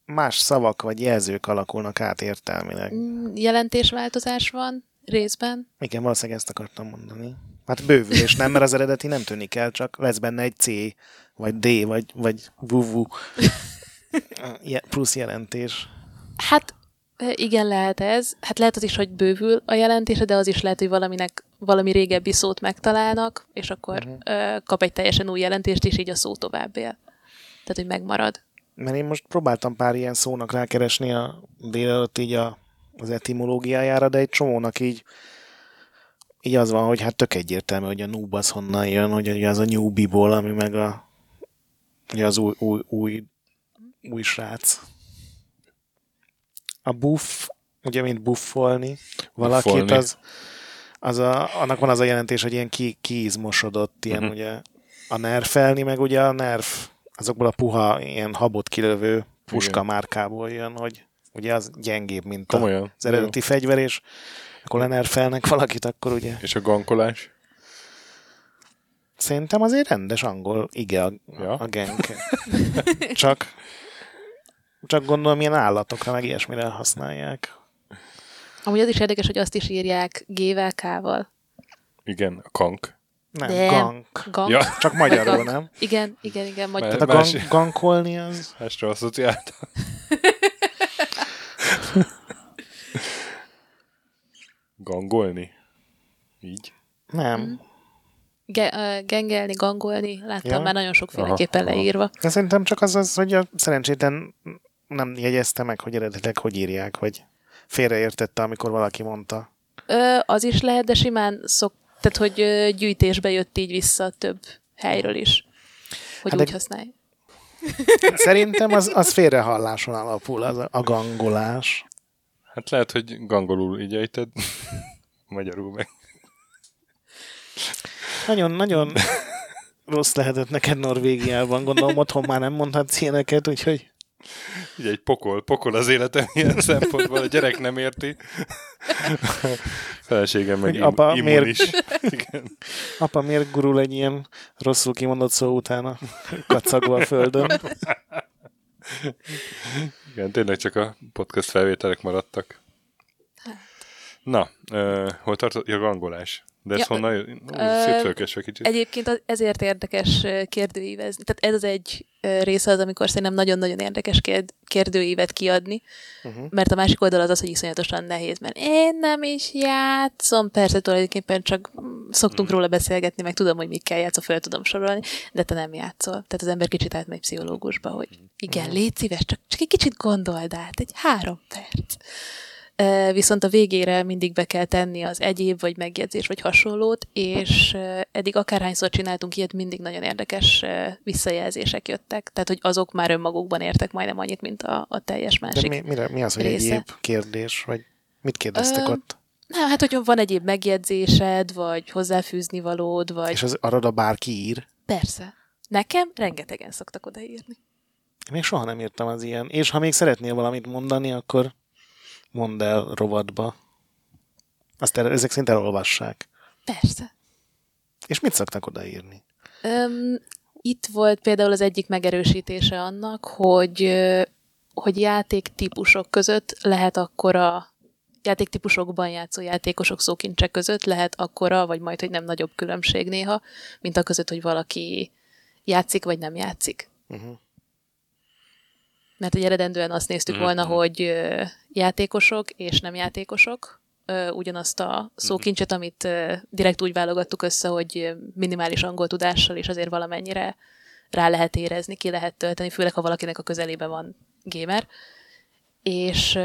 más szavak vagy jelzők alakulnak át értelmileg. Mm, Jelentésváltozás van részben, Igen, valószínűleg ezt akartam mondani. Hát bővülés nem, mert az eredeti nem tűnik el, csak lesz benne egy C, vagy D, vagy, vagy Je- plusz jelentés. Hát igen, lehet ez. Hát lehet az is, hogy bővül a jelentése, de az is lehet, hogy valaminek valami régebbi szót megtalálnak, és akkor uh-huh. kap egy teljesen új jelentést, és így a szó tovább él. Tehát, hogy megmarad. Mert én most próbáltam pár ilyen szónak rákeresni a délelőtt így a, az etimológiájára, de egy csomónak így így az van, hogy hát tök egyértelmű, hogy a noob az honnan jön, hogy az a newbie-ból, ami meg a ugye az új, új, új, új srác. A buff, ugye mint buffolni, valakit Buffolni. az, az a, annak van az a jelentés, hogy ilyen ki, kiizmosodott, ilyen Mhm. ugye a nerfelni, meg ugye a nerv azokból a puha, ilyen habot kilövő puska Igen. márkából jön, hogy ugye az gyengébb, mint Komolyan? az eredeti fegyver, és akkor lenerfelnek valakit, akkor ugye És a gankolás? szerintem azért rendes angol ige a, Ja. a genk. Csak csak gondolom, ilyen állatokra, meg ilyesmire használják. Amúgy az is érdekes, hogy azt is írják G-vel, K-val. Igen, a kank. Nem, De- gank. Gang. Ja. Csak magyarul, nem? Igen, igen, igen. Magyar. Tehát a gang, gankolni az... Másra asszociáltam. Gangolni? Így? Nem. Ge- ö, gengelni, gangolni, láttam Ja. már nagyon sokféleképpen Aha, aha. leírva. De szerintem csak az az, hogy a szerencsétlen nem jegyezte meg, hogy eredetileg hogy írják, vagy félreértette, amikor valaki mondta. Ö, az is lehet, de simán szok, tehát hogy ö, gyűjtésbe jött így vissza több helyről is, hogy Hát úgy de- használj. Szerintem az, az félrehalláson alapul, az a, a gangolás. Hát lehet, hogy gangolul így ejted. [laughs] Magyarul meg. Nagyon-nagyon rossz lehetett neked Norvégiában, gondolom otthon már nem mondhatsz ilyeneket, úgyhogy Ugye egy pokol, pokol az életem ilyen szempontból, a gyerek nem érti. Feleségem meg im, apa, immunis. Igen. apa miért gurul egy ilyen rosszul kimondott szó utána kacagva a földön. [laughs] Igen, tényleg csak a podcast felvételek maradtak. Na, uh, hol tartott? Ja, gangolás. De ez Ja, honnan Szétfölkesve kicsit. Egyébként az- ezért érdekes kérdőívezni. Tehát ez az egy része az, amikor szerintem nagyon-nagyon érdekes kérd- kérdőívet kiadni, Uh-huh. mert a másik oldal az az, hogy iszonyatosan nehéz, mert én nem is játszom, persze tulajdonképpen csak mm, szoktunk róla beszélgetni, meg tudom, hogy mikkel játszol, fel tudom sorolni, de te nem játszol. Tehát az ember kicsit átmegy pszichológusba, hogy igen, légy szíves, csak, csak egy kicsit gondold át, egy három perc. Viszont a végére mindig be kell tenni az egyéb, vagy megjegyzés, vagy hasonlót, és eddig akárhányszor csináltunk ilyet, mindig nagyon érdekes visszajelzések jöttek. Tehát, hogy azok már önmagukban értek majdnem annyit, mint a, a teljes De másik. mi, mire, mi az, hogy része. egyéb kérdés, vagy mit kérdeztek Ö, ott? Nem, hát, hogyha van egyéb megjegyzésed, vagy hozzáfűzni valód, vagy... És az arra bárki ír? Persze. Nekem rengetegen szoktak odaírni. Még soha nem írtam az ilyen. És ha még szeretnél valamit mondani, akkor mondd el rovatba. Azt el, ezek szerint elolvassák. Persze. És mit szoktak odaírni? Öm, itt volt például az egyik megerősítése annak, hogy, hogy játék típusok között lehet akkora játéktípusokban játszó játékosok szókincsek között lehet akkora, vagy majd, hogy nem nagyobb különbség néha, mint a között, hogy valaki játszik, vagy nem játszik. Uh-huh. Mert egy eredendően azt néztük Mhm. volna, hogy ö, játékosok és nem játékosok ugyanazt a szókincset, amit ö, direkt úgy válogattuk össze, hogy minimális angol tudással is azért valamennyire rá lehet érezni, ki lehet tölteni, főleg ha valakinek a közelében van gamer. És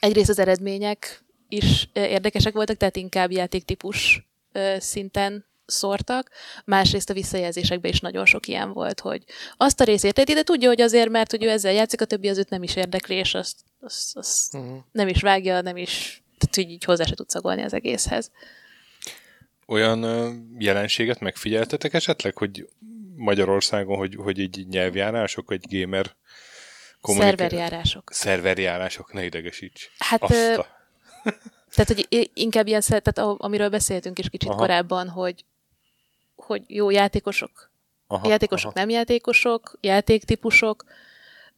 egyrészt az eredmények is érdekesek voltak, tehát inkább játéktípus szinten szórtak, másrészt a visszajelzésekben is nagyon sok ilyen volt, hogy azt a részét érti, de tudja, hogy azért, mert hogy ő ezzel játszik, a többi az őt nem is érdekli, és azt, azt, azt Uh-huh. nem is vágja, nem is, tehát hogy így hozzá se tud szagolni az egészhez. Olyan jelenséget megfigyeltetek esetleg, hogy Magyarországon, hogy, hogy így nyelvjárások, vagy gamer kommunika- Szerverjárások. Szerverjárások, ne idegesíts. Hát, Azt ö, a... Tehát, hogy inkább ilyen, tehát amiről beszéltünk is kicsit. Aha. korábban, hogy, hogy jó játékosok, Aha, játékosok, nem játékosok, játéktípusok,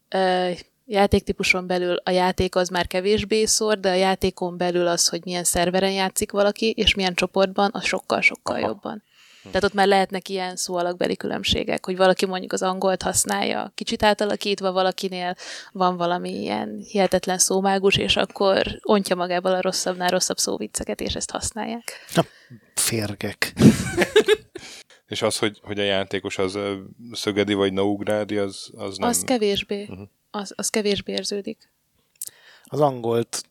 ö, játéktípuson belül a játék az már kevésbé szor, de a játékon belül az, hogy milyen szerveren játszik valaki, és milyen csoportban, az sokkal-sokkal Aha. jobban. Tehát ott már lehetnek ilyen szó alakbeli különbségek, hogy valaki mondjuk az angolt használja, kicsit átalakítva, valakinél van valami ilyen hihetetlen szómágus, és akkor ontja magából a rosszabbnál rosszabb szóvicceket, és ezt használják. Férgek. És az, hogy, hogy a játékos az szögedi vagy naugrádi, az, az nem... Az kevésbé, Mhm. az, az kevésbé érződik. Az angolt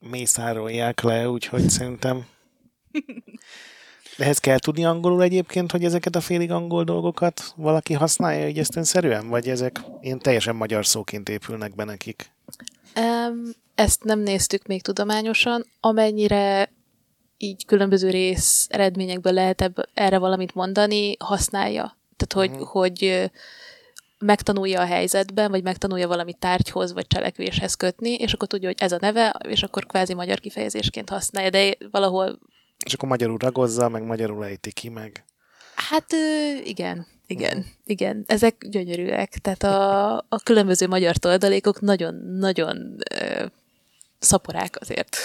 mészárolják le, úgyhogy szerintem... [laughs] De ehhez kell tudni angolul egyébként, hogy ezeket a félig angol dolgokat valaki használja így Vagy ezek ilyen teljesen magyar szóként épülnek be nekik? Um, ezt nem néztük még tudományosan, amennyire így különböző rész eredményekből lehet ebb, erre valamit mondani, használja. Tehát, hogy, Mhm. hogy megtanulja a helyzetben, vagy megtanulja valami tárgyhoz, vagy cselekvéshez kötni, és akkor tudja, hogy ez a neve, és akkor kvázi magyar kifejezésként használja, de valahol, És akkor magyarul ragozza, meg magyarul ejti ki, meg... hát igen, igen, igen, ezek gyönyörűek. Tehát a, a különböző magyar toldalékok nagyon-nagyon szaporák azért.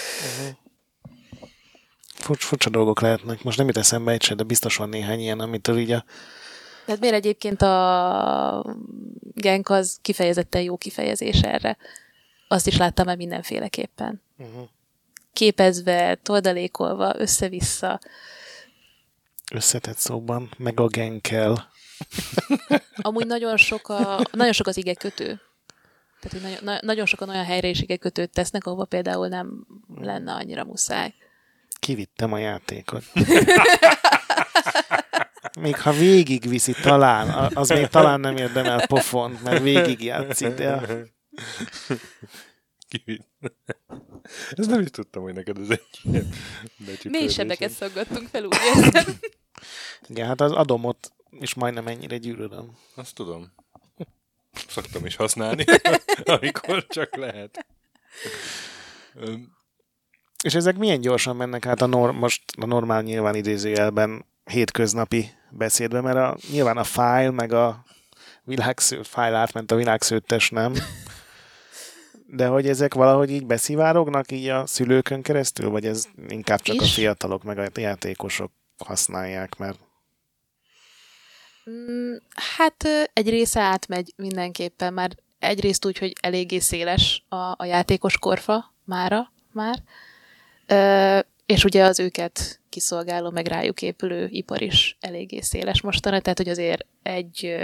Furcsa, furcsa dolgok lehetnek. Most nem jut eszembe egy se, de biztos van néhány ilyen, amitől így a... Tehát miért egyébként a Genk az kifejezetten jó kifejezés erre? Azt is láttam már mindenféleképpen. Uh-huh. Képezve, toldalékolva, össze-vissza. összetett szóban, meg a genkel. [laughs] Amúgy nagyon sok, a, nagyon sok az ige kötő. Tehát, hogy nagyon, na- nagyon sokan olyan helyre is ige kötőt tesznek, ahova például nem lenne annyira muszáj. Kivittem a játékot. [laughs] Még ha végigviszi talán, az még talán nem érdemel pofont, mert végig játszik, de Kivitt. [laughs] Ez nem is tudtam, hogy neked ez egy ilyen Mély sebeket szaggattunk fel, úgy érzem. [laughs] igen, hát az adomot is majdnem ennyire gyűlölöm. Azt tudom. Szoktam is használni, [laughs] amikor csak lehet. Öm, És ezek milyen gyorsan mennek át a norm, most a normál nyilván idézőjelben hétköznapi beszédbe, mert a, nyilván a file meg a világsző, file átment a világszőttes, nem? De hogy ezek valahogy így beszivárognak így a szülőkön keresztül, vagy ez inkább csak a Is. fiatalok meg a játékosok használják, mert Mm, Hát egy része átmegy mindenképpen, már egyrészt úgy, hogy eléggé széles a, a játékos korfa mára már, Ö, és ugye az őket kiszolgáló, meg rájuk épülő ipar is eléggé széles mostanra, tehát hogy azért egy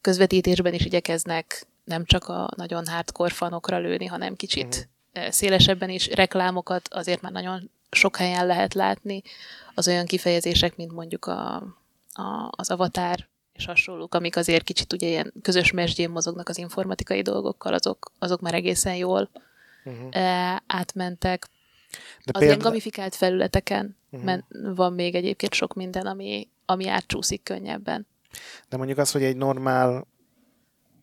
közvetítésben is igyekeznek nem csak a nagyon hardcore fanokra lőni, hanem kicsit uh szélesebben is reklámokat azért már nagyon sok helyen lehet látni, az olyan kifejezések, mint mondjuk a, a, az avatár és hasonlók, amik azért kicsit ugye ilyen közös mesdjén mozognak az informatikai dolgokkal, azok, azok már egészen jól uh-huh. e, átmentek. De Az ilyen gamifikált felületeken Mhm. men, van még egyébként sok minden, ami, ami átcsúszik könnyebben. De mondjuk az, hogy egy normál,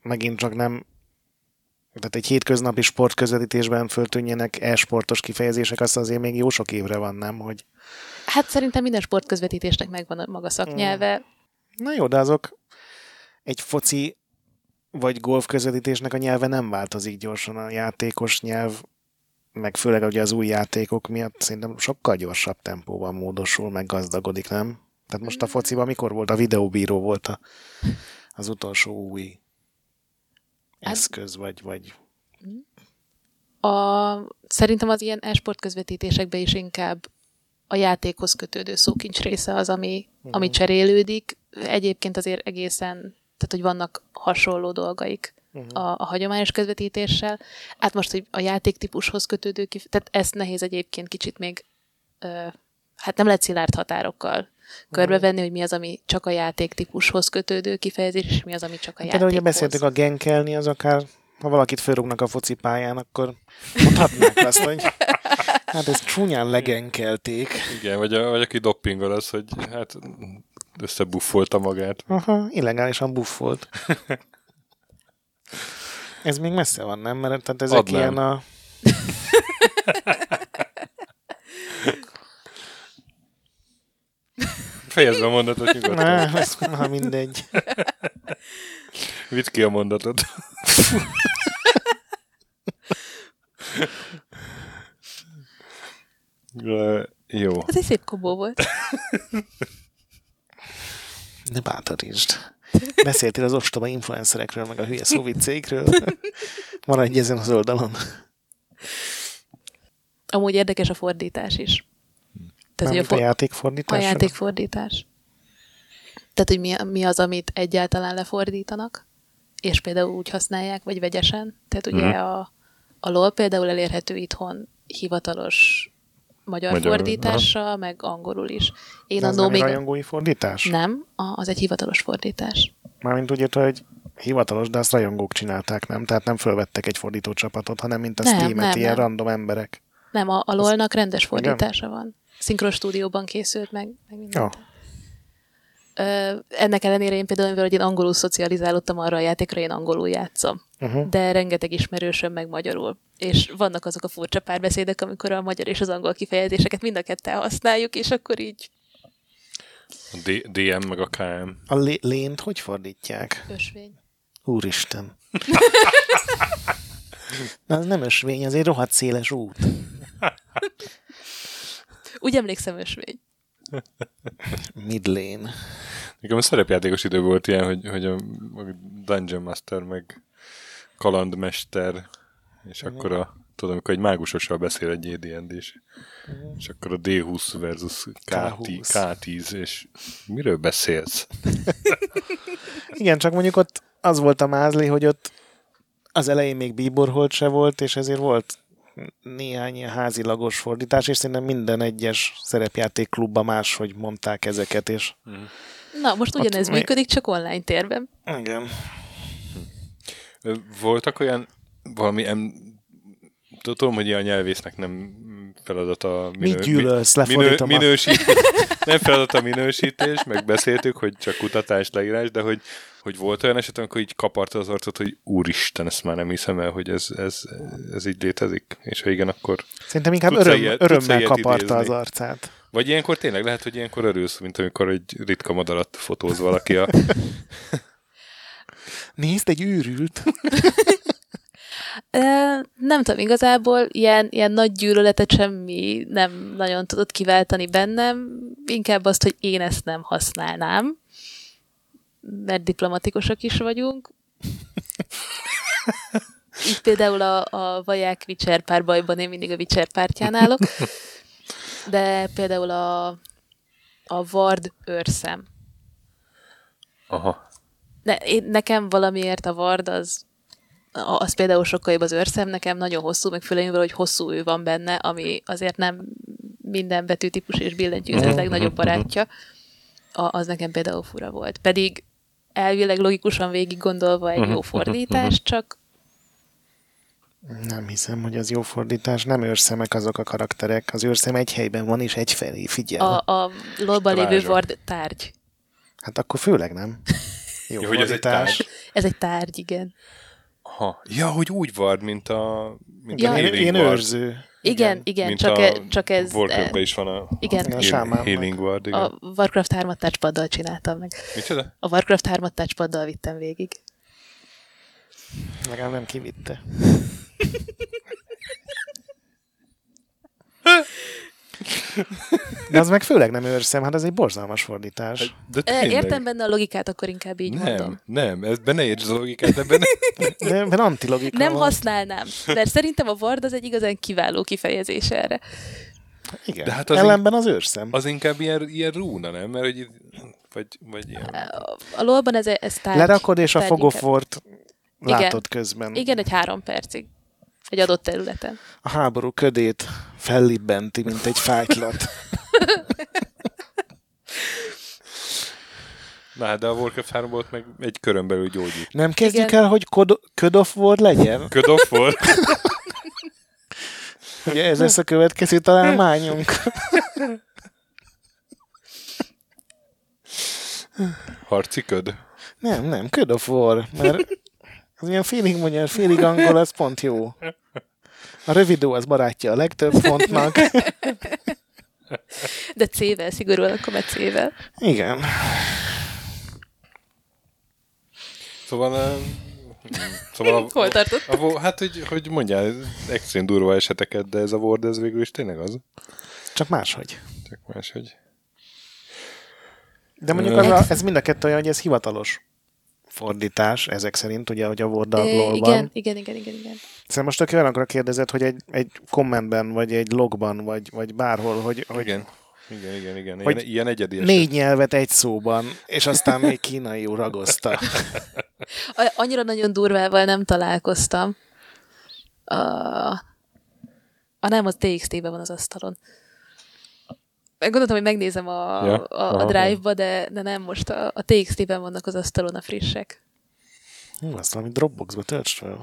megint csak nem, tehát egy hétköznapi sportközvetítésben föltűnjenek e-sportos kifejezések, az azért még jó sok évre van, nem? Hogy Hát szerintem minden sportközvetítésnek megvan a maga szaknyelve. na jó, de azok egy foci vagy golf közvetítésnek a nyelve nem változik gyorsan, a játékos nyelv meg főleg ugye az új játékok miatt szerintem sokkal gyorsabb tempóban módosul, meg gazdagodik, nem? Tehát most a fociban mikor volt? A videóbíró volt a, az utolsó új eszköz, vagy, vagy A, szerintem az ilyen e-sport közvetítésekben is inkább a játékhoz kötődő szókincs része az, ami, ami cserélődik. Egyébként azért egészen, tehát hogy vannak hasonló dolgaik a, a hagyományos közvetítéssel. Hát most, hogy a játéktípushoz kötődő, kif- tehát ezt nehéz egyébként kicsit még, ö, hát nem lehet szilárd határokkal körbevenni, hogy mi az, ami csak a játéktípushoz kötődő kifejezés, és mi az, ami csak a Például ugye játékhoz. beszéltük a genkelni, az akár, ha valakit fölrúgnak a focipályán, akkor mondhatnák azt, hogy hát ezt csúnyán legenkelték. Igen, vagy, a, vagy aki doppingol az, hogy hát összebuffolta magát. Aha, illegálisan buffolt. [laughs] Ez még messze van, nem? Mert tehát ezek Adnám. ilyen a... [laughs] Fejezd a mondatot nyugodtan. Na, ez, na mindegy. Vidd ki a mondatot. Ö, Jó. Ez egy szép kobó volt. Ne bátorítsd. Beszéltél az ostoba influencerekről, meg a hülye szóviccékről. Maradj ezen az oldalon. Amúgy érdekes a fordítás is. Tehát, hogy a a, fo- a játékfordítás. játékfordítás. Tehát, hogy mi, mi az, amit egyáltalán lefordítanak, és például úgy használják, vagy vegyesen. Tehát ugye Mhm. a, a LOL például elérhető itthon hivatalos magyar Magyarul, fordítással, meg angolul is. Én Ez annó nem még... rajongói fordítás? Nem, a, az egy hivatalos fordítás. Mármint úgy érte, hogy hivatalos, de azt rajongók csinálták, nem? Tehát nem fölvettek egy fordító csapatot, hanem mint a Nem, Steam-et, nem, ilyen nem. random emberek. Nem, a, a LOL-nak rendes fordítása van. Szinkron stúdióban készült meg, meg minden. Ja. Ö, ennek ellenére én például, mivel én angolul szocializálódtam arra a játékra, én angolul játszom. Uh-huh. De rengeteg ismerősöm meg magyarul. És vannak azok a furcsa párbeszédek, amikor a magyar és az angol kifejezéseket mind a ketten használjuk, és akkor így A D- DM meg a KM. A lé- lént hogy fordítják? ösvény. Úristen. [laughs] Na, az nem ösvény, az egy rohadt széles út. [laughs] Úgy emlékszem ösvény. Midlane. Nekem a szerepjátékos idő volt ilyen, hogy, hogy a, Dungeon Master meg kalandmester, és akkor a, tudom, amikor egy mágusossal beszél egy AD&D is, és akkor a D20 versus K10, K20. K10 és miről beszélsz? [laughs] Igen, csak mondjuk ott az volt a mázli, hogy ott az elején még bíborholt se volt, és ezért volt néhány ilyen házilagos fordítás, és szerintem minden egyes szerepjáték klubban máshogy mondták ezeket, és Na, most ugyanez mi- működik, csak online térben. igen. Voltak olyan valami, em, tudom, hogy ilyen nyelvésznek nem feladata Mit gyűlölsz? Lefordítom a- minősítés, nem feladata minősítés, meg beszéltük, hogy csak kutatás, leírás, de hogy, hogy volt olyan eset, amikor így kaparta az arcot, hogy úristen, ezt már nem hiszem el, hogy ez, ez, ez így létezik, és ha igen, akkor Szerintem inkább öröm, ilyet- örömmel kaparta idézni? az arcát. vagy ilyenkor tényleg lehet, hogy ilyenkor örülsz, mint amikor egy ritka madarat fotóz valaki a... Nézd, egy őrült. [laughs] Nem tudom, igazából ilyen, ilyen nagy gyűlöletet semmi nem nagyon tudott kiváltani bennem, inkább azt, hogy én ezt nem használnám, mert diplomatikusak is vagyunk. [laughs] Így például a, a vaják Witcher párbajban én mindig a Witcher pártján állok, de például a, a Vard őrszem. Aha. Ne, én, nekem valamiért a Vard az, az például sokkal jobb az őrszem, nekem nagyon hosszú, meg főleg hogy hosszú ő van benne, ami azért nem minden betűtípus és billentyűzet legnagyobb barátja, a, az nekem például fura volt. Pedig elvileg logikusan végig gondolva egy jó fordítás, csak Nem hiszem, hogy az jó fordítás. Nem őrszemek azok a karakterek. Az őrszem egy helyben van, és egyfelé figyel. a, a lolban lévő. Vard tárgy. Hát akkor főleg nem. [laughs] Jó Ja, hogy ez egy fordítás. tárgy. Ez egy tárgy, igen. Aha. Ja, hogy úgy vard, mint a... Mint Ja. a Én, healing én ward. Igen, őrző. igen, igen Mint csak, a e, csak ez... Warcraftban is van a Igen, a heal- sámánnak. healing ward, igen. a Warcraft 3-at touchpaddal csináltam meg. Micsoda? A Warcraft 3-at touchpaddal vittem végig. Legalább nem kivitte. [laughs] De az meg főleg nem őrszem, hát ez egy borzalmas fordítás. De Ö, tényleg. Értem benne a logikát, akkor inkább így mondom. Nem, nem, ez benne érts az logikát, ebben nem. De ebben antilogika Nem van. használnám, mert szerintem a Word az egy igazán kiváló kifejezés erre. Igen. De hát hát az Ellenben az őrszem. Az inkább ilyen, ilyen rúna, nem? Mert hogy vagy, vagy ilyen... A lolban ez, ez tárgy. Lerakod, és a tárgy fogofort Igen. látod közben. inkább. Igen, egy három percig. Egy adott területen. A háború ködét fellibbenti, mint egy fájtlat. [laughs] Na de a Warcraft 3 volt meg egy körön belül gyógyít. Nem kezdjük Igen. el, hogy Cod- Cod of War legyen? Good of War. [laughs] Ugye ez lesz a következő találmányunk. Harci köd. Nem, nem, Cod of War, mert az ilyen félig magyar, félig angol, az pont jó. A rövidó az barátja a legtöbb fontnak. De C-vel, szigorúan akkor meg C-vel. Igen. Szóval... Szóval a, Hol a, a, hát, hogy, hogy mondjál, extrém durva eseteket, de ez a Word, ez végül is tényleg az. Csak máshogy. Csak máshogy. De mondjuk az a, ez mind a kettő olyan, hogy ez hivatalos fordítás, ezek szerint, ugye, hogy a Word Ö, van. igen, igen, igen, igen, igen. Szóval most aki olyanokra kérdezett, hogy egy, egy kommentben, vagy egy logban, vagy, vagy bárhol, hogy, hogy Igen. Igen, igen, igen. Hogy Ilyen, ilyen egyedi eset. négy nyelvet egy szóban, és aztán még kínaiul ragozta. Annyira nagyon durvával nem találkoztam. A, a nem, az TXT-ben van az asztalon. Gondoltam, hogy megnézem a, Ja, a, a. Drive-ba, de, de nem, most a, a TXT-ben vannak az asztalon a frissek. Hú, azt valami Dropboxba töltsd fel.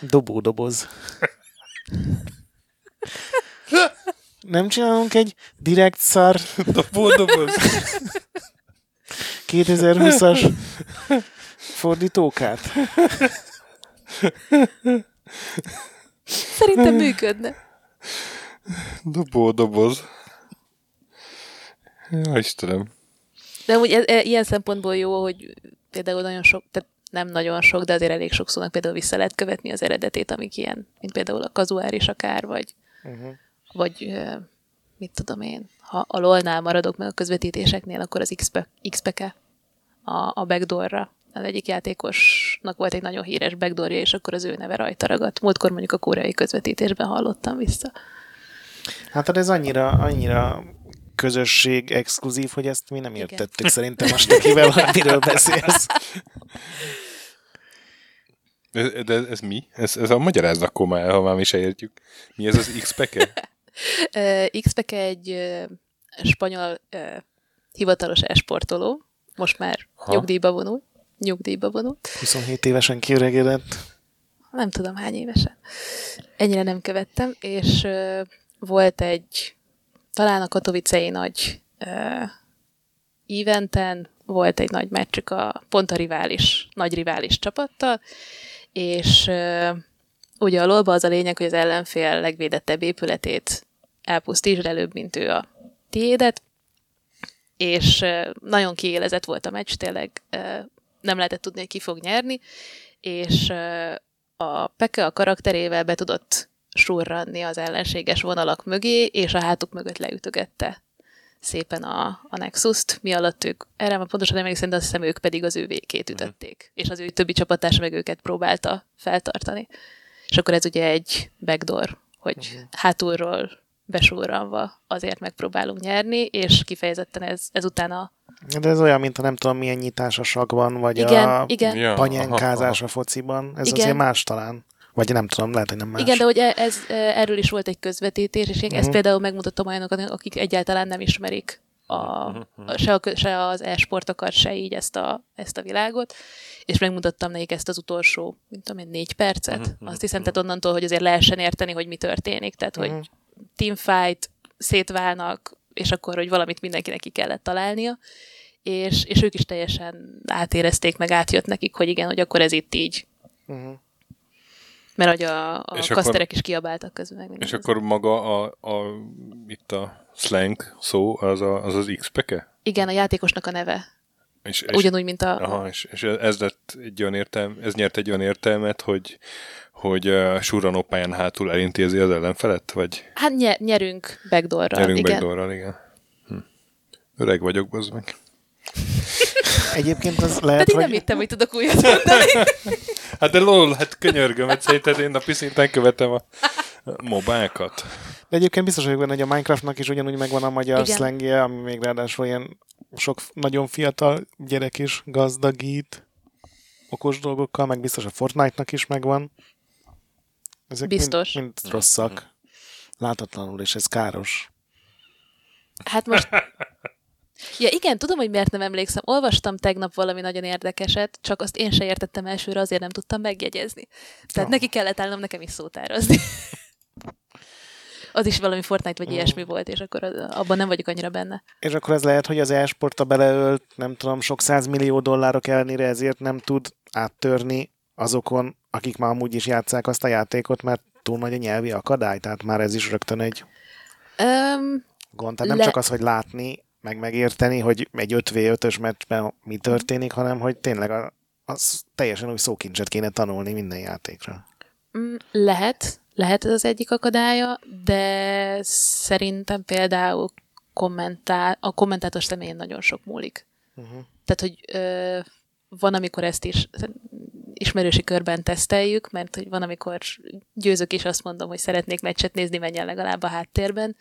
Dobó doboz. Nem csinálunk egy direkt szar Dobó, doboz. 2020-as fordítókát? Szerintem működne. Dobó, doboz. Ja, Istenem. De úgy e, e, ilyen szempontból jó, hogy például nagyon sok, tehát nem nagyon sok, de azért elég sok szónak például vissza lehet követni az eredetét, amik ilyen, mint például a kazuáris akár, vagy, Uh-huh. vagy mit tudom én, ha a LOL-nál maradok meg a közvetítéseknél, akkor az XP, XPK a, a backdoorra. Az egyik játékosnak volt egy nagyon híres backdoorja, és akkor az ő neve rajta ragadt. Múltkor mondjuk a koreai közvetítésben hallottam vissza. Hát ez annyira, annyira közösség exkluzív, hogy ezt mi nem Igen. értettük szerintem most, akivel, hogy miről beszélsz. De, de ez mi? Ez, ez a magyarázd akkor már, ha már mi se értjük. Mi ez az X-peke? [laughs] XPK egy spanyol hivatalos esportoló, most már Ha. nyugdíjba vonul. Nyugdíjba vonul. 27 évesen kiöregedett. Nem tudom hány évesen. Ennyire nem követtem, és volt egy, talán a Katowicei nagy ö, eventen, volt egy nagy meccsük a pont a rivális, nagy rivális csapattal, és ö, ugye a lolba az a lényeg, hogy az ellenfél legvédettebb épületét elpusztítsd előbb, mint ő a tiédet, és ö, nagyon kiélezett volt a meccs, tényleg ö, nem lehetett tudni, hogy ki fog nyerni, és ö, a Peke a karakterével be tudott surranni az ellenséges vonalak mögé, és a hátuk mögött leütögette szépen a, a Nexus-t, mi alatt ők, erre már pontosan nem emlékszem, de azt hiszem ők pedig az ő végét ütötték, és az ő többi csapattárs meg őket próbálta feltartani. És akkor ez ugye egy backdoor, hogy hátulról besurranva azért megpróbálunk nyerni, és kifejezetten ez, ezután a De ez olyan, mint a nem tudom milyen nyitás a sakban, vagy igen, a igen, Ja, panyánkázás a fociban. Ez Igen. azért más talán. Vagy nem tudom, lehet, hogy nem más. Igen, de hogy e- ez, e, erről is volt egy közvetítés, és én ezt Mhm. például megmutattam olyanoknak, akik egyáltalán nem ismerik a, a, se, a, se az e-sportokat, se így ezt a, ezt a világot, és megmutattam nekik ezt az utolsó, mint tudom én, négy percet. Azt hiszem, tehát onnantól, hogy azért lehessen érteni, hogy mi történik, tehát Mhm. hogy teamfight, szétválnak, és akkor, hogy valamit mindenkinek ki kellett találnia, és, és ők is teljesen átérezték, meg átjött nekik, hogy igen, hogy akkor ez itt így. Uh-huh. Mert hogy a, a És kaszterek akkor- is kiabáltak közben. Meg. És akkor maga a, a, itt a slang szó, az a, az, az X-peke? Igen, a játékosnak a neve. És, és, Ugyanúgy, mint a... Aha, és, és ez, lett egy olyan értelm, ez nyert egy olyan értelmet, hogy, hogy uh, Suran pályán hátul elintézi az ellenfelet, vagy Hát nye, nyerünk backdoorral, nyerünk igen. backdoorral, igen. Hm. Öreg vagyok, bazd meg. [laughs] Egyébként az lehet, Pedig hogy... nem hittem, hogy tudok újat mondani. [laughs] Hát de lol, hát könyörgöm, hát szerinted én napi szinten követem a mobákat. De egyébként biztos vagyok benne, hogy a Minecraftnak is ugyanúgy megvan a magyar Igen. szlengje, ami még ráadásul ilyen sok nagyon fiatal gyerek is gazdagít okos dolgokkal, meg biztos a Fortnite-nak is megvan. Ezek Biztos. Mind, mind rosszak. Látatlanul, és ez káros. Hát most... [laughs] Ja igen, tudom, hogy miért nem emlékszem. Olvastam tegnap valami nagyon érdekeset, csak azt én se értettem elsőre, azért nem tudtam megjegyezni. Tehát Ah. neki kellett állnom nekem is szótározni. [laughs] az is valami Fortnite vagy Mm. ilyesmi volt, és akkor az- abban nem vagyok annyira benne. És akkor ez lehet, hogy az e-sporta beleölt, nem tudom, sok százmillió dollárok ellenére ezért nem tud áttörni azokon, akik már amúgy is játszák azt a játékot, mert túl nagy a nyelvi akadály, tehát már ez is rögtön egy Öm, gond. Tehát nem Le- csak az, hogy látni, meg megérteni, hogy egy 5v5-ös meccsben mi történik, hanem hogy tényleg az teljesen új szókincset kéne tanulni minden játékra. Mm, Lehet, lehet ez az egyik akadálya, de szerintem például kommentál, a kommentátor személyén nagyon sok múlik. Uh-huh. Tehát, hogy ö, van, amikor ezt is ismerősi körben teszteljük, mert hogy van, amikor győzök is azt mondom, hogy szeretnék meccset nézni, menjen legalább a háttérben,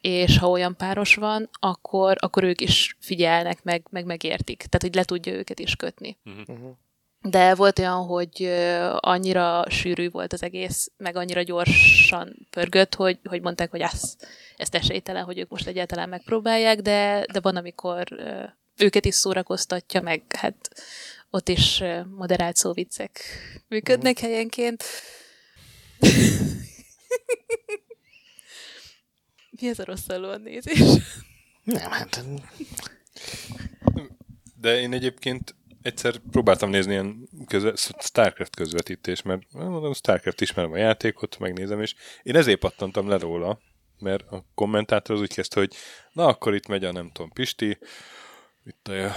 és ha olyan páros van, akkor, akkor ők is figyelnek, meg, meg megértik. Tehát, hogy le tudja őket is kötni. Uh-huh. De volt olyan, hogy annyira sűrű volt az egész, meg annyira gyorsan pörgött, hogy, hogy mondták, hogy ez, ezt esélytelen, hogy ők most egyáltalán megpróbálják, de, de van, amikor őket is szórakoztatja, meg hát ott is moderált szóviccek működnek helyenként. [laughs] Mi ez a rossz nézés? Nem, hát De én egyébként egyszer próbáltam nézni ilyen közve, Starcraft közvetítés, mert mondom, Starcraft ismerem a játékot, megnézem, és én ezért pattantam le róla, mert a kommentátor az úgy kezdte, hogy na akkor itt megy a nem tudom, Pisti, itt a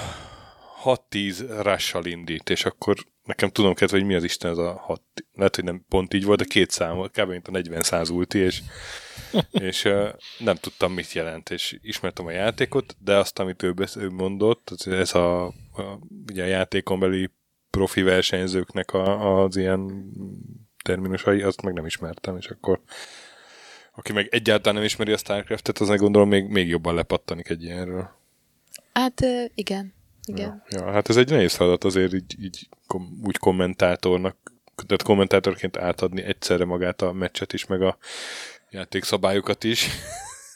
6-10 rással indít, és akkor nekem tudom kezdve, hogy mi az Isten ez a 6, lehet, hogy nem pont így volt, de két szám kb. mint a 40 száz ulti, és, [laughs] és uh, nem tudtam, mit jelent, és ismertem a játékot, de azt, amit ő, besz- ő mondott, ez a, a, ugye a játékon belüli profi versenyzőknek a, az ilyen terminusai, azt meg nem ismertem, és akkor aki meg egyáltalán nem ismeri a Starcraft-et, az meg gondolom még, még jobban lepattanik egy ilyenről. Hát igen, igen. Ja, ja, hát ez egy nehéz feladat azért így, így kom, úgy kommentátornak, tehát kommentátorként átadni egyszerre magát a meccset is, meg a játékszabályokat is. [laughs]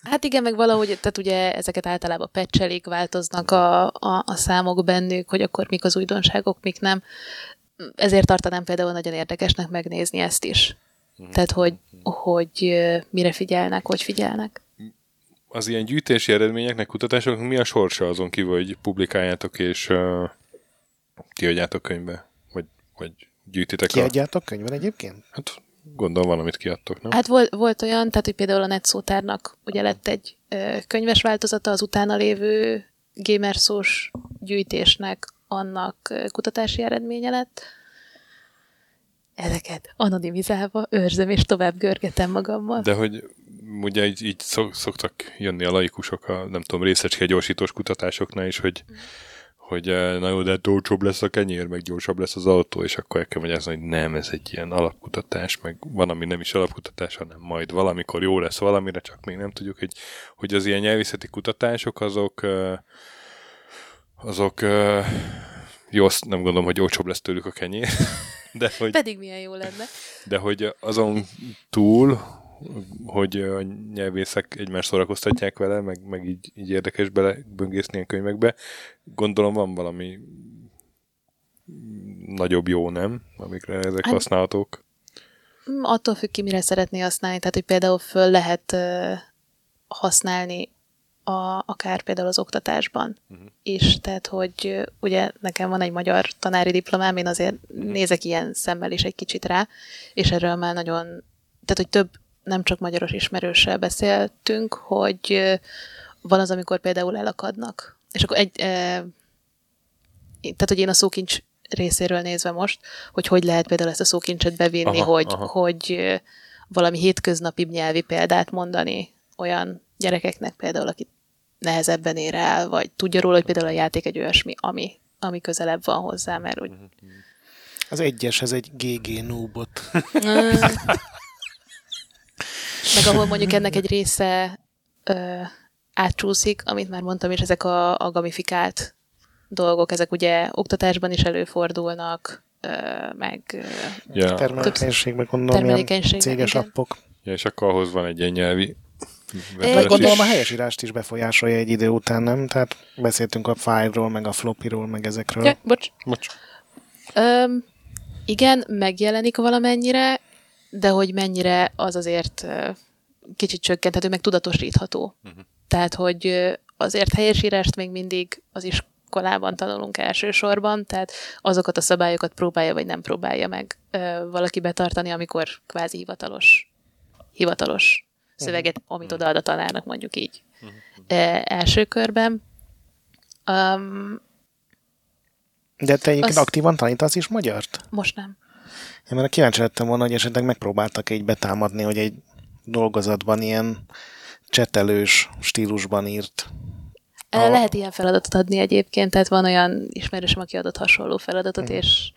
Hát igen, meg valahogy, tehát ugye ezeket általában pecselik, változnak a, a, a számok bennük, hogy akkor mik az újdonságok, mik nem. Ezért tartanám például nagyon érdekesnek megnézni ezt is. Tehát, hogy, hogy mire figyelnek, hogy figyelnek. Az ilyen gyűjtési eredményeknek, kutatásoknak mi a sorsa azon kívül, hogy publikáljátok és uh, kiadjátok könyvbe? Vagy, vagy gyűjtitek a... kiadjátok könyvben egyébként? Hát gondolom valamit kiadtok, nem? Hát volt, volt olyan, tehát hogy például a Netszótárnak ugye lett egy ö, könyves változata az utána lévő gamerszós gyűjtésnek, annak kutatási eredménye lett. Ezeket anonimizálva őrzöm, és tovább görgetem magammal. De hogy ugye így, így szok, szoktak jönni a laikusok a, nem tudom, részecske gyorsítós kutatásoknál is, hogy, hogy eh, na jó, de hát olcsóbb lesz a kenyér, meg gyorsabb lesz az autó, és akkor el kell magyarázni, hogy nem, ez egy ilyen alapkutatás, meg van, ami nem is alapkutatás, hanem majd valamikor jó lesz valamire, csak még nem tudjuk, hogy, hogy az ilyen nyelvészeti kutatások azok eh, azok eh, jó, azt nem gondolom, hogy olcsóbb lesz tőlük a kenyér, [laughs] de hogy Pedig milyen jó lenne. de hogy azon túl, hogy a nyelvészek egymást szórakoztatják vele, meg, meg így, így érdekes beleböngészni a könyvekbe, gondolom van valami nagyobb jó, nem? Amikre ezek Hát- használhatók. Attól függ ki, mire szeretné használni. Tehát, hogy például föl lehet használni a, akár például az oktatásban uh-huh. is. Tehát, hogy ugye nekem van egy magyar tanári diplomám, én azért nézek ilyen szemmel is egy kicsit rá, és erről már nagyon, tehát, hogy több nem csak magyaros ismerőssel beszéltünk, hogy van az, amikor például elakadnak. És akkor egy, tehát hogy én a szókincs részéről nézve most, hogy hogy lehet például ezt a szókincset bevinni, Aha, hogy, aha. hogy valami hétköznapi nyelvi példát mondani olyan gyerekeknek például, akit nehezebben ér el, vagy tudja róla, hogy például a játék egy olyasmi, ami, ami közelebb van hozzá, mert úgy Az egyeshez egy GG noobot. Meg ahol mondjuk ennek egy része ö, átcsúszik, amit már mondtam, és ezek a, a gamifikált dolgok, ezek ugye oktatásban is előfordulnak, ö, meg ö, Ja, Termelékenységben gondolom, ilyen termelékenységben. céges igen. appok. ja, és akkor ahhoz van egy ilyen nyelvi Meg gondolom a helyesírást is befolyásolja egy idő után, nem? Tehát beszéltünk a file-ról, meg a floppyról, meg ezekről. Ja, bocs. Bocs. Öm, igen, megjelenik valamennyire, de hogy mennyire az azért kicsit csökkenthető, meg tudatosítható. Uh-huh. Tehát, hogy azért helyesírást még mindig az iskolában tanulunk elsősorban, tehát azokat a szabályokat próbálja vagy nem próbálja meg valaki betartani, amikor kvázi hivatalos, hivatalos szöveget, amit odaad a tanárnak, mondjuk így. Uh-huh. Első körben. Um, De te egyébként Az- aktívan tanítasz is magyart? most nem. Én már kíváncsi lettem volna, hogy esetleg megpróbáltak így betámadni, hogy egy dolgozatban ilyen csetelős stílusban írt. A... Lehet ilyen feladatot adni egyébként, tehát van olyan ismerősöm, aki adott hasonló feladatot, Mhm. és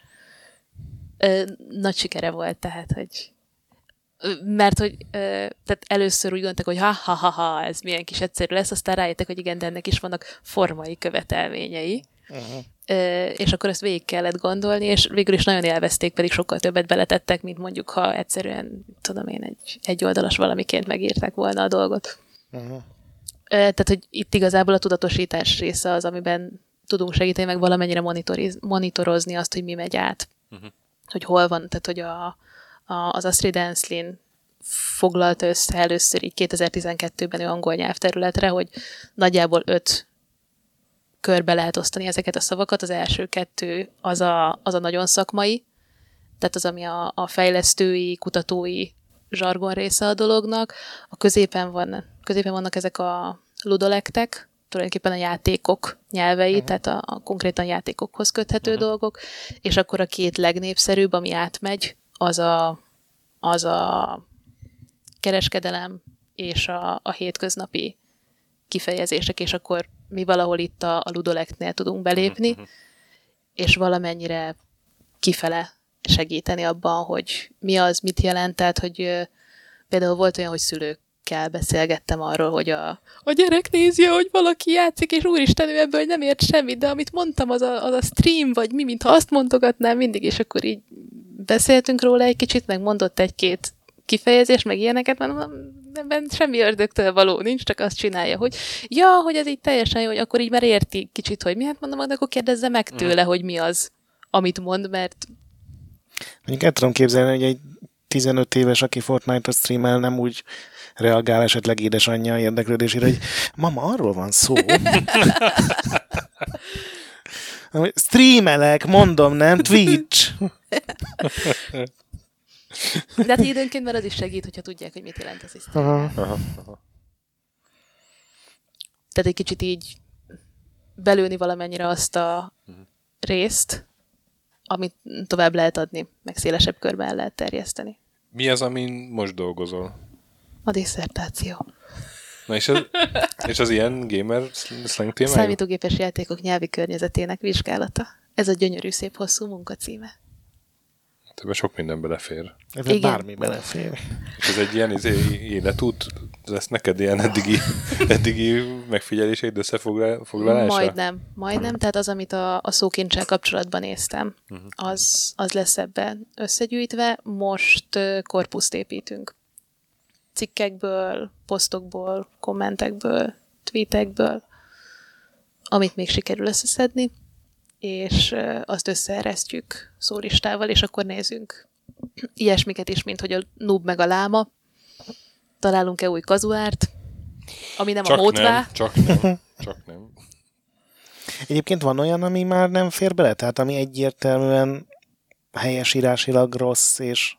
ö, nagy sikere volt, tehát, hogy mert hogy ö, tehát először úgy gondoltak, hogy ha-ha-ha, ez milyen kis egyszerű lesz, aztán rájöttek, hogy igen, de ennek is vannak formai követelményei, Uh-huh. És akkor ezt végig kellett gondolni, és végül is nagyon élvezték, pedig sokkal többet beletettek, mint mondjuk, ha egyszerűen, tudom én, egy, egy oldalas valamiként megírták volna a dolgot. Uh-huh. Tehát, hogy itt igazából a tudatosítás része az, amiben tudunk segíteni, meg valamennyire monitoriz, monitorozni azt, hogy mi megy át. Uh-huh. Hogy hol van, tehát, hogy a, a, az Astrid Enslin foglalta össze először így 2012-ben ő angol nyelvterületre, hogy nagyjából öt körbe lehet osztani ezeket a szavakat. Az első kettő az a, az a nagyon szakmai, tehát az, ami a, a fejlesztői, kutatói zsargon része a dolognak. A középen, van, középen vannak ezek a ludolektek, tulajdonképpen a játékok nyelvei, uh-huh. tehát a, a konkrétan játékokhoz köthető uh-huh. dolgok, és akkor a két legnépszerűbb, ami átmegy, az a, az a kereskedelem és a, a hétköznapi kifejezések, és akkor mi valahol itt a, a ludolektnél tudunk belépni, uh-huh. és valamennyire kifele segíteni abban, hogy mi az, mit jelent, tehát, hogy például volt olyan, hogy szülőkkel beszélgettem arról, hogy a, a gyerek nézi, hogy valaki játszik, és úristen, ő ebből nem ért semmit, de amit mondtam, az a, az a stream, vagy mi, mintha azt mondogatnám mindig, és akkor így beszéltünk róla egy kicsit, meg mondott egy-két kifejezés, meg ilyeneket, mondom, ebben semmi ördögtől való nincs, csak azt csinálja, hogy ja, hogy ez így teljesen jó, hogy akkor így már érti kicsit, hogy mi, hát mondom, de akkor kérdezze meg tőle, hogy mi az, amit mond, mert Mondjuk el tudom képzelni, hogy egy 15 éves, aki Fortnite-ot streamel, nem úgy reagál esetleg édesanyja érdeklődésére, hogy mama, arról van szó. [laughs] Streamelek, mondom, nem? Twitch. [laughs] [laughs] De hát időnként már az is segít, hogyha tudják, hogy mit jelent az Isten. Aha. Aha, aha. Tehát egy kicsit így belőni valamennyire azt a részt, amit tovább lehet adni, meg szélesebb körben el lehet terjeszteni. Mi az, amin most dolgozol? A diszertáció. Na és az, [laughs] és az ilyen gamer slang témájú? Számítógépes játékok nyelvi környezetének vizsgálata. Ez a gyönyörű, szép, hosszú munkacíme. Ebben sok minden belefér. Ez Igen. bármi belefér. És ez egy ilyen izé, életút, ez lesz neked ilyen eddigi, [laughs] eddigi megfigyeléseid összefoglalása? Majdnem, majdnem. Tehát az, amit a, a szókincsel kapcsolatban néztem, az, az lesz ebben összegyűjtve. Most korpuszt építünk. Cikkekből, posztokból, kommentekből, tweetekből, amit még sikerül összeszedni, és azt összeeresztjük szóristával, és akkor nézzünk [clears throat] ilyesmiket is, mint hogy a noob meg a láma. Találunk-e új kazuárt, ami nem Csak a módvá. nem, csak nem, csak nem. [laughs] Egyébként van olyan, ami már nem fér bele? Tehát ami egyértelműen helyesírásilag rossz, és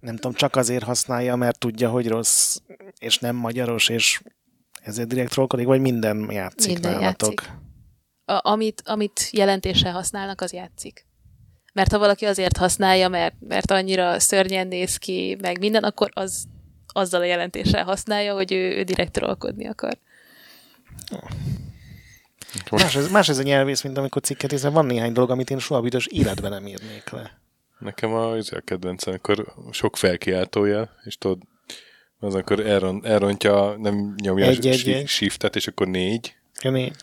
nem tudom, csak azért használja, mert tudja, hogy rossz, és nem magyaros, és ezért direkt trollkodik, vagy minden játszik Minden nálatok? játszik. A, amit, amit jelentéssel használnak, az játszik. Mert ha valaki azért használja, mert, mert annyira szörnyen néz ki, meg minden, akkor az azzal a jelentéssel használja, hogy ő, ő direkt trollkodni akar. Más ez, más ez a nyelvész, mint amikor cikket hiszen van néhány dolog, amit én soha büdös életben nem írnék le. Nekem a, az a kedvencem, amikor sok felkiáltója, és tudod, az akkor elron, elrontja, nem nyomja Egy, a egy, shi- egy. shiftet, és akkor négy, Ja, né-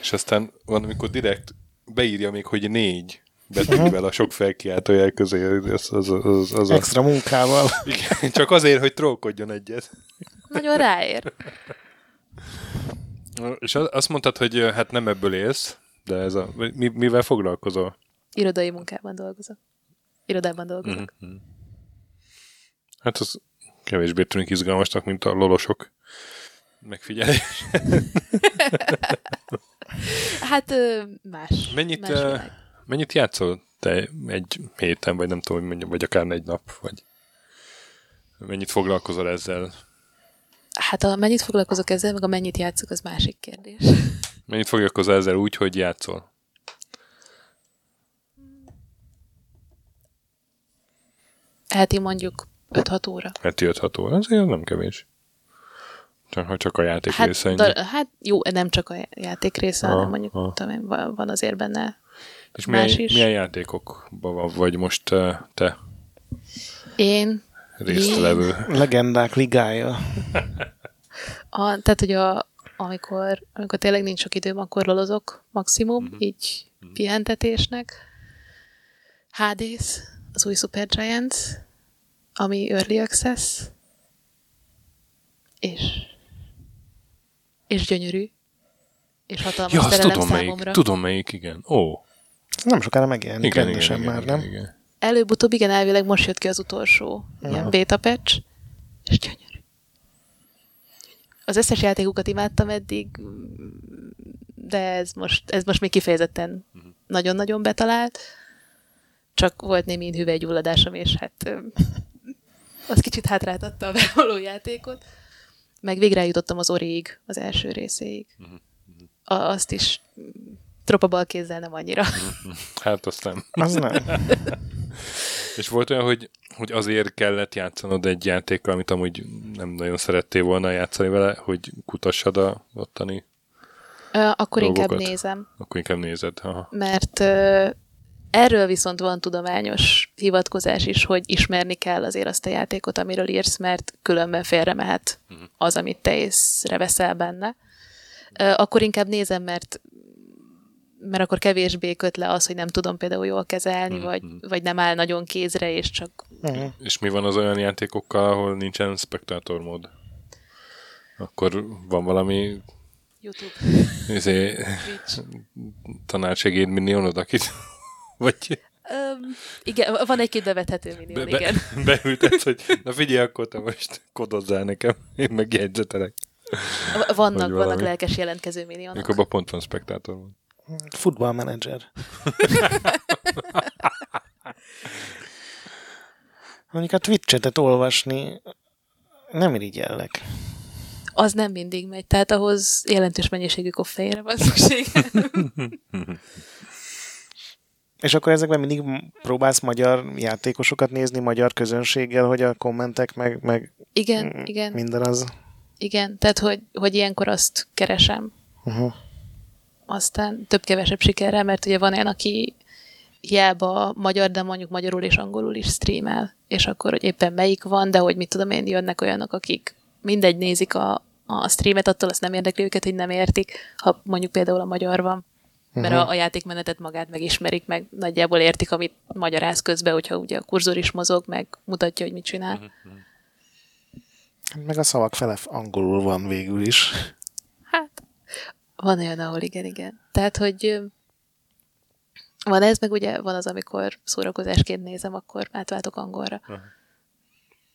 és aztán van, amikor direkt beírja még, hogy négy betűvel a sok felkiáltójel közé, az, az, az, az, az a, Extra munkával. igen, csak azért, hogy trollkodjon egyet. Nagyon ráér. És az- azt mondtad, hogy hát nem ebből élsz, de ez a, mi, mivel foglalkozol? Irodai munkában dolgozok. Irodában dolgozok. Mhm. Hát az kevésbé tűnik izgalmasnak, mint a lolosok megfigyelés. [laughs] Hát más. Mennyit, más világ. mennyit játszol te egy héten, vagy nem tudom, mondjam, vagy akár egy nap, vagy mennyit foglalkozol ezzel? Hát a mennyit foglalkozok ezzel, meg a mennyit játszok, az másik kérdés. Mennyit foglalkozol ezzel úgy, hogy játszol? Heti mondjuk 5-6 óra. Heti 5 óra, azért nem kevés. Csak, ha csak a játék Hát, része da, hát jó, nem csak a játék része, Aha, hanem mondjuk aha. tudom én, van azért benne És milyen, más is. milyen játékokban van, vagy most uh, te Én, résztvevő? [laughs] Legendák ligája. a, tehát hogy a, amikor, amikor tényleg nincs sok időm, akkor lolozok maximum, Mhm. így pihentetésnek. Hades, az új Supergiant, ami Early Access, és és gyönyörű, és hatalmas Ja, azt tudom számomra. melyik, tudom melyik, igen. Ó, nem sokára megjelenik igen, igen, rendesen igen, már, igen, nem? igen. Előbb-utóbb igen, elvileg most jött ki az utolsó ilyen beta patch, és gyönyörű. Az összes játékokat imádtam eddig, de ez most, ez most még kifejezetten nagyon-nagyon betalált. Csak volt némi hüvelygyulladásom, és hát az kicsit hátráltatta a bevaló játékot. Meg végre jutottam az Oriig, az első részéig. A, azt is mm, tropabal kézzel nem annyira. Hát aztán. Az nem. [laughs] És volt olyan, hogy, hogy azért kellett játszanod egy játékkal, amit amúgy nem nagyon szerettél volna játszani vele, hogy kutassad a ottani, Ö, Akkor inkább Dolgokat. nézem. akkor inkább nézed. Aha. mert ö, erről viszont van tudományos hivatkozás is, hogy ismerni kell azért azt a játékot, amiről írsz, mert különben félre mehet az, amit te észreveszel benne. Akkor inkább nézem, mert mert akkor kevésbé köt le az, hogy nem tudom például jól kezelni, vagy, vagy nem áll nagyon kézre, és csak Mhm. És mi van az olyan játékokkal, ahol nincsen spektátormód? Akkor van valami YouTube, izé, Twitch. tanácsegéd minionod, akit vagy Öm, igen, van egy-két bevethető millió, be, igen. be, beültetsz, hogy na figyelj, akkor te most kodozzál nekem, én meg jegyzetelek. V- Vannak, vannak lelkes jelentkező. Akkor abban pont van spektátormód. Futballmenedzser. [laughs] Mondjuk a Twitch-etet olvasni nem irigyellek. az nem mindig megy, tehát ahhoz jelentős mennyiségű koffeinre van szükség. [laughs] És akkor ezekben mindig m- próbálsz magyar játékosokat nézni, magyar közönséggel, hogy a kommentek meg, meg igen, igen, minden az... igen. Tehát, hogy, hogy ilyenkor azt keresem. Uh-huh. Aztán több-kevesebb sikerrel, mert ugye van olyan, aki hiába magyar, de mondjuk magyarul és angolul is streamel, és akkor, hogy éppen melyik van, de hogy mit tudom én, jönnek olyanok, akik mindegy nézik a, a streamet, attól azt nem érdekli őket, hogy nem értik, ha mondjuk például a magyar van. Mert a, a játékmenetet magát megismerik, meg nagyjából értik, amit magyaráz közben, hogyha ugye a kurzor is mozog, meg mutatja, hogy mit csinál. Meg a szavak fele angolul van végül is. Hát, van olyan, ahol igen, igen. Tehát, hogy van ez, meg ugye van az, amikor szórakozásként nézem, akkor átváltok angolra.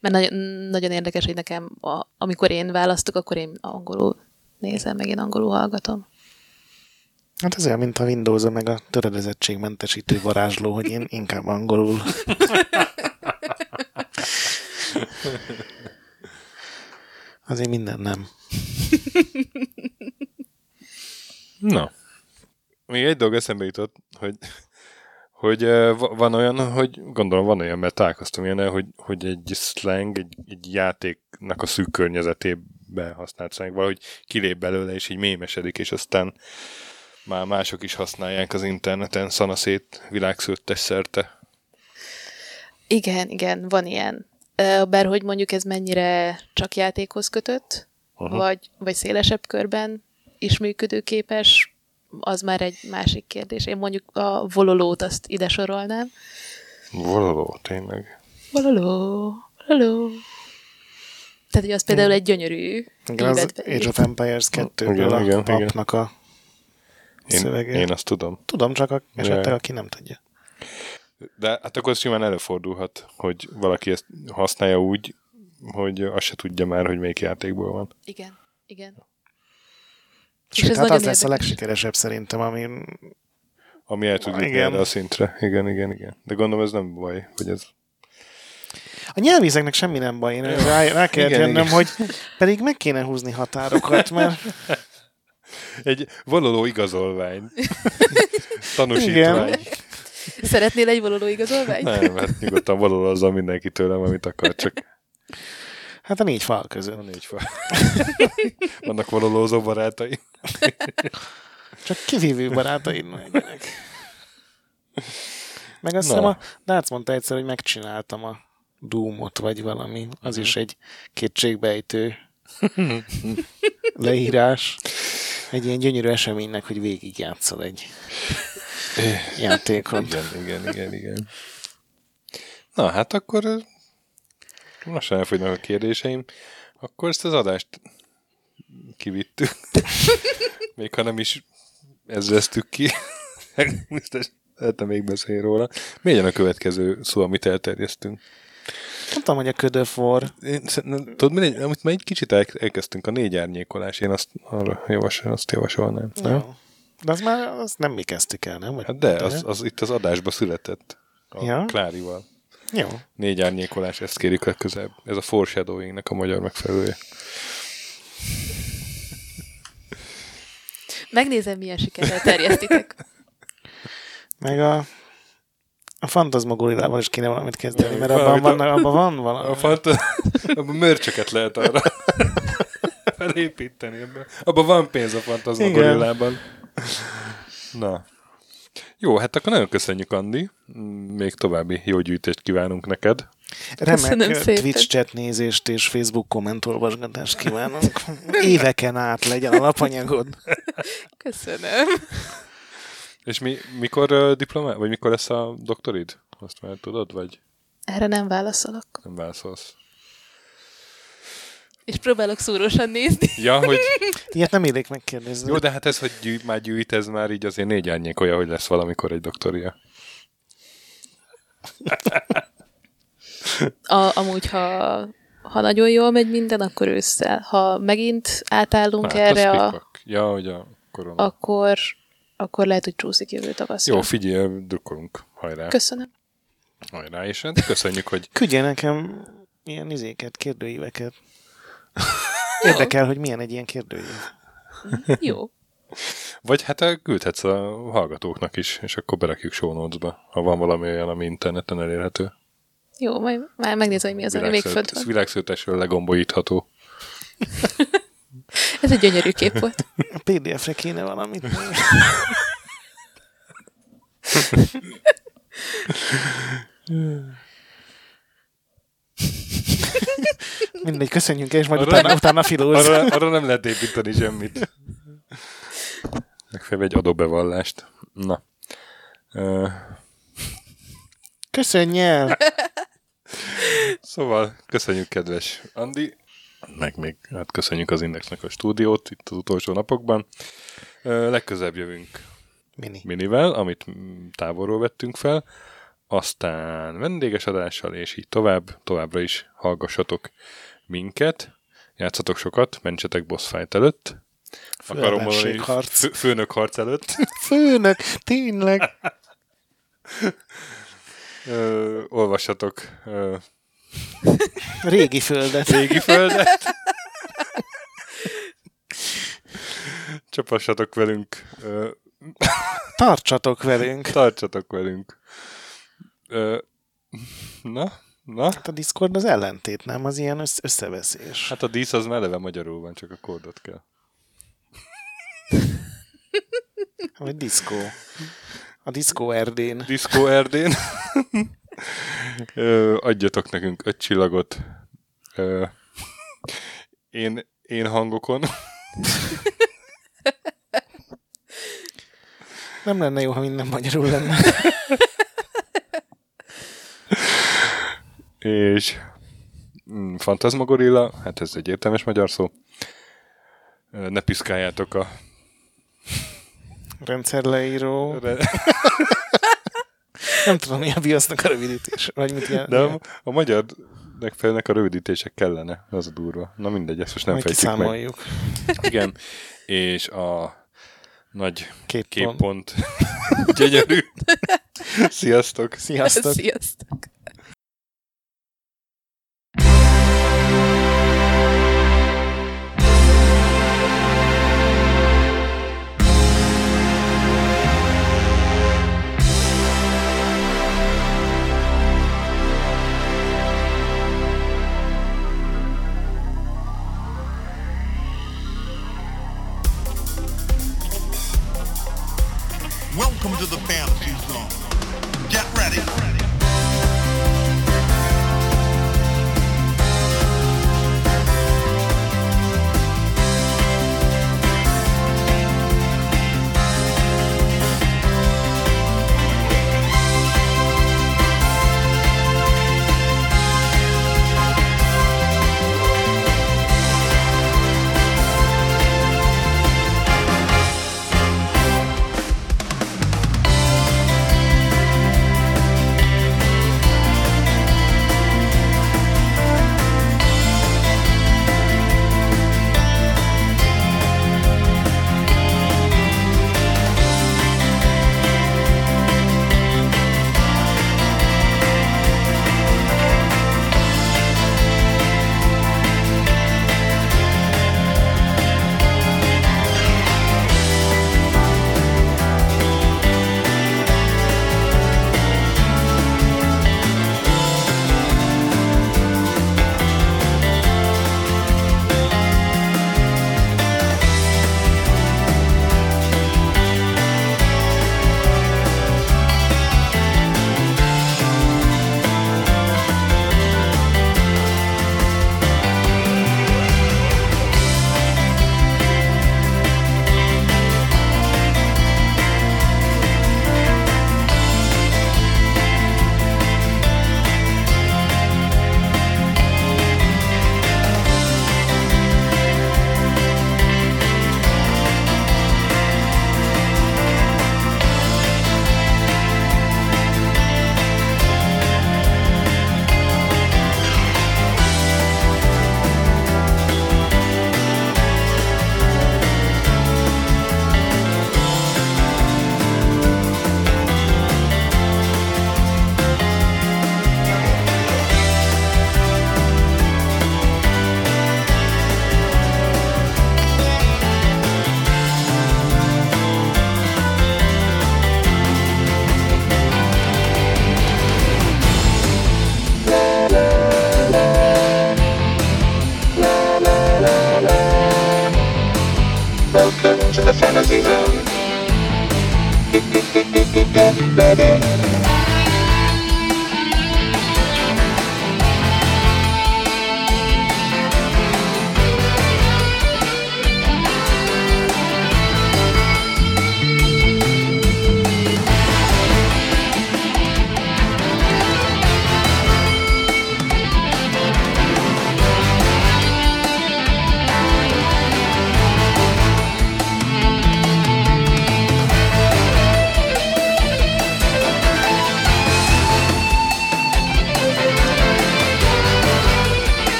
Mert nagyon, nagyon érdekes, hogy nekem, a, amikor én választok, akkor én angolul nézem, meg én angolul hallgatom. Hát ez olyan, mint a windows meg a töredezettségmentesítő varázsló, hogy én inkább angolul. Azért minden nem. Na. még egy dolog eszembe jutott, hogy, hogy van olyan, hogy gondolom van olyan, mert találkoztam ilyen, hogy, hogy egy slang, egy, egy játéknak a szűk környezetében használt slang, valahogy kilép belőle, és így mémesedik, és aztán már mások is használják az interneten szanaszét világszőttes szerte. Igen, igen, van ilyen. Bár hogy mondjuk ez mennyire csak játékhoz kötött, uh-huh. vagy, vagy szélesebb körben is működőképes, az már egy másik kérdés. Én mondjuk a vololót azt ide sorolnám. Való, tényleg. Vololó, vololó. Tehát, hogy az például egy gyönyörű Igen, az Age of Empires 2 Igen, a igen, igen. papnak a Én, szövege. én azt tudom. Tudom, csak a, esetleg Ja. aki nem tudja. De hát akkor simán előfordulhat, hogy valaki ezt használja úgy, hogy azt se tudja már, hogy melyik játékból van. Igen, igen. Sőt, ez hát az lesz a érdekes. legsikeresebb szerintem, ami Ami el tud jutni Igen. erre a szintre. Igen, igen, igen. De gondolom ez nem baj, hogy ez... A nyelvízeknek semmi nem baj, én rá, rá kell Igen, jönnöm, igen. hogy pedig meg kéne húzni határokat, mert [laughs] Egy valoló igazolvány. [laughs] Tanúsítvány. Szeretnél egy vololó igazolványt? Nem, hát nyugodtan valolózzam mindenki tőlem, amit akar, csak hát a négy fal között. a négy fal. Vannak valolózó barátai. Csak kivívő barátaid legyenek. Meg azt hiszem a Darts mondta egyszer, hogy megcsináltam a Doomot, vagy valami. Az Mhm. is egy kétségbejtő leírás. Egy ilyen gyönyörű eseménynek, hogy végigjátszol egy játékot. Igen, igen, igen, igen. Na, hát akkor lassan elfogynak a kérdéseim. Akkor ezt az adást kivittük. még ha nem is ezreztük ki. Biztos lehetne még beszélni róla. Mi a következő szó, amit elterjesztünk? Nem tudom, hogy a ködöfor. Én, tudod, mindegy, amit már egy kicsit el, elkezdtünk, a négy árnyékolás, én azt, arra javasol, azt javasolnám. Nem? No. De az már az nem mi kezdtük el, nem? Vagy Hát de, az, az itt az adásba született. A Ja? Klárival. Jó. Négy árnyékolás, ezt kérjük legközelebb. Ez a foreshadowingnek a magyar megfelelője. Megnézem, milyen sikerrel terjesztitek. Meg a, a fantazmagorillával is kéne valamit kezdeni, mert abban, a- van, abban van A valami. fanta... Abban mörcsöket lehet arra [laughs] felépíteni. Abban, abban van pénz a fantazmagorillában. Na. Jó, hát akkor nagyon köszönjük, Andi. Még további jó gyűjtést kívánunk neked. Köszönöm Remek szépen. Twitch chat nézést és Facebook kommentolvasgatást kívánunk. [laughs] Éveken át legyen a lapanyagod. Köszönöm. És mi, mikor uh, diplomá, vagy mikor lesz a doktorid? Azt már tudod, vagy Erre nem válaszolok. nem válaszolsz? És próbálok szúrósan nézni. Ja, hogy [laughs] Ilyet nem érik megkérdezni. jó, de hát ez, hogy gyűjt, már gyűjt, ez már így azért négy árnyékolja, hogy lesz valamikor egy doktoria. A, amúgy, ha, ha nagyon jól megy minden, akkor ősszel. Ha megint átállunk Hát, erre, a. Ja, hogy a korona. akkor, akkor lehet, hogy csúszik jövő tavaszra. Jó, figyelj, drukkolunk. Hajrá. Köszönöm. Hajrá, és hát köszönjük, hogy Küldje nekem ilyen izéket, kérdőíveket. Érdekel, hogy milyen egy ilyen kérdőív. [laughs] Jó. vagy hát eh, küldhetsz a hallgatóknak is, és akkor berakjuk show notes-ba, ha van valami olyan, ami interneten elérhető. Jó, majd már megnézem, hogy mi az, ami még fönt van. Világszőtesről legombolítható. [laughs] Ez egy gyönyörű kép volt. A PDF-re kéne valamit. Mindegy, köszönjünk és majd Arra- utána, utána filóz. Arra, arra nem lehet építeni semmit. Megfelelő egy adóbevallást. Na. Ö, Köszönj el! Szóval köszönjük, kedves Andi, meg még hát köszönjük az Indexnek a stúdiót itt az utolsó napokban. Ö, Legközelebb jövünk Mini. minivel, amit távolról vettünk fel, aztán vendéges adással, és így tovább, továbbra is hallgassatok minket, játszatok sokat, mentsetek boss fight előtt, akarom mondani, Ellenségharc. fő, főnök harc előtt, [laughs] Főnök, tényleg. ö, olvassatok ö, [laughs] Régi földet. régi földet, csapassatok velünk Tartsatok velünk! Tartsatok velünk. Na, na? Hát a Discord az ellentét, nem? Az ilyen össz- összeveszés. Hát a dísz az már eleve magyarul van, csak a kódot kell. Vagy diszkó. A diszkó Erdén. Disco Erdén. [laughs] Adjatok nekünk öt csillagot. Én, én hangokon. Nem lenne jó, ha minden magyarul lenne. És mm, Fantasmagorilla, hát ez egy értelmes magyar szó. Ne piszkáljátok a... Rendszerleíró. re- [laughs] Nem tudom, mi a BIOS-nak a rövidítés. Vagy mit ilyen. De a, a magyar megfelelőnek a rövidítések kellene, az a durva. Na mindegy, ezt most nem Majd fejtjük meg. Igen. És a nagy Két, két pont. pont. [laughs] Gyönyörű. Sziasztok. Sziasztok! Sziasztok! Welcome to the fantasy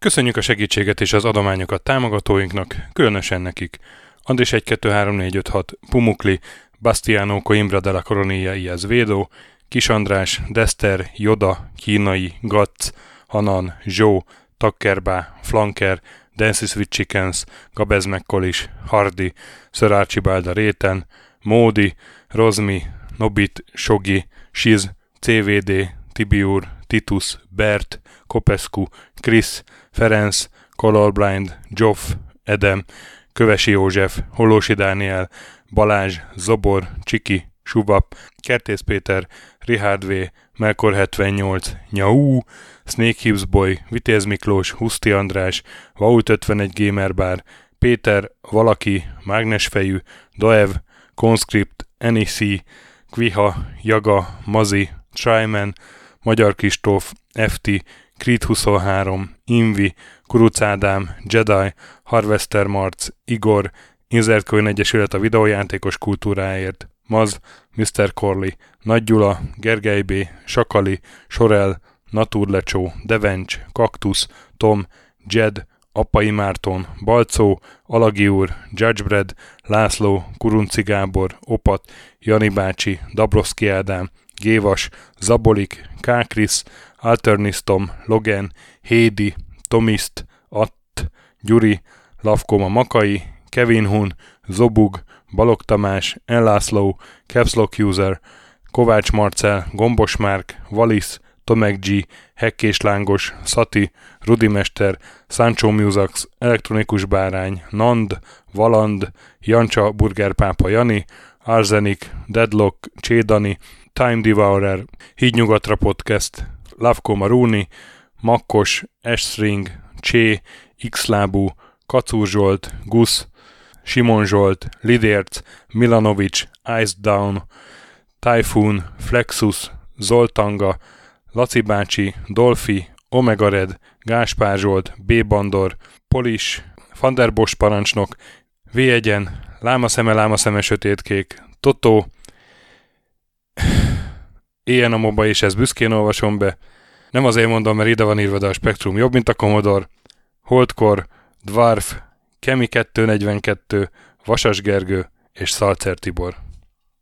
Köszönjük a segítséget és az adományokat támogatóinknak, különösen nekik. Andris 1 2 3 4 5 6 Pumukli, Bastiano Coimbra de la Coronilla Iaz Védó, Kis András, Dester, Joda, Kínai, Gatz, Hanan, Zsó, Takkerbá, Flanker, Dances with Chickens, Gabez Mekkolis, Hardy, Sir Archibald Réten, Módi, Rozmi, Nobit, Sogi, Siz, CVD, Tibiur, Titus, Bert, Kopescu, Krisz, Ferenc, Colorblind, Joff, Edem, Kövesi József, Hollósi Dániel, Balázs, Zobor, Csiki, Subap, Kertész Péter, Richard V, Melkor 78, Nyau, Snake Hips Boy, Vitéz Miklós, Huszti András, Vault 51 Gamer Bar, Péter, Valaki, Mágnesfejű, Doev, Conscript, NEC, Kviha, Jaga, Mazi, Tryman, Magyar Kristóf, FT, Creed 23, Invi, Kuruc Ádám, Jedi, Harvester Marc, Igor, Insert Coin Egyesület a videójátékos kultúráért, Maz, Mr. Corley, Nagy Gyula, Gergely B., Sakali, Sorel, Naturlecsó, Devencs, Kaktusz, Tom, Jed, Apai Márton, Balcó, Alagi úr, Judgebred, László, Kurunci Gábor, Opat, Jani bácsi, Dabroszki Ádám, Gévas, Zabolik, Kákris, Alternisztom, Logan, Hédi, Tomiszt, Att, Gyuri, Lavkoma Makai, Kevin Hun, Zobug, Balog Tamás, Enlászló, Capslock User, Kovács Marcel, Gombos Márk, Valisz, Tomek G, Hekkés Lángos, Szati, Rudimester, Sancho Musax, Elektronikus Bárány, Nand, Valand, Jancsa, Burgerpápa Jani, Arzenik, Deadlock, Csédani, Time Devourer, Hídnyugatra Podcast, Lavko Maruni, Makkos, Estring, Csé, Xlábú, Kacúr Zsolt, Gusz, Simon Zsolt, Lidérc, Milanovic, Ice Down, Typhoon, Flexus, Zoltanga, Laci bácsi, Dolfi, Omega Red, Gáspár Zsolt, B. Bandor, Polis, Fanderbos parancsnok, V1-en, Lámaszeme, Lámaszeme, Sötétkék, Totó, Ilyen a moba, és ezt büszkén olvasom be. Nem azért mondom, mert ide van írva, de a Spektrum jobb, mint a Commodore. Holdkor, Dwarf, Kemi 242, Vasas Gergő és Szalcer Tibor.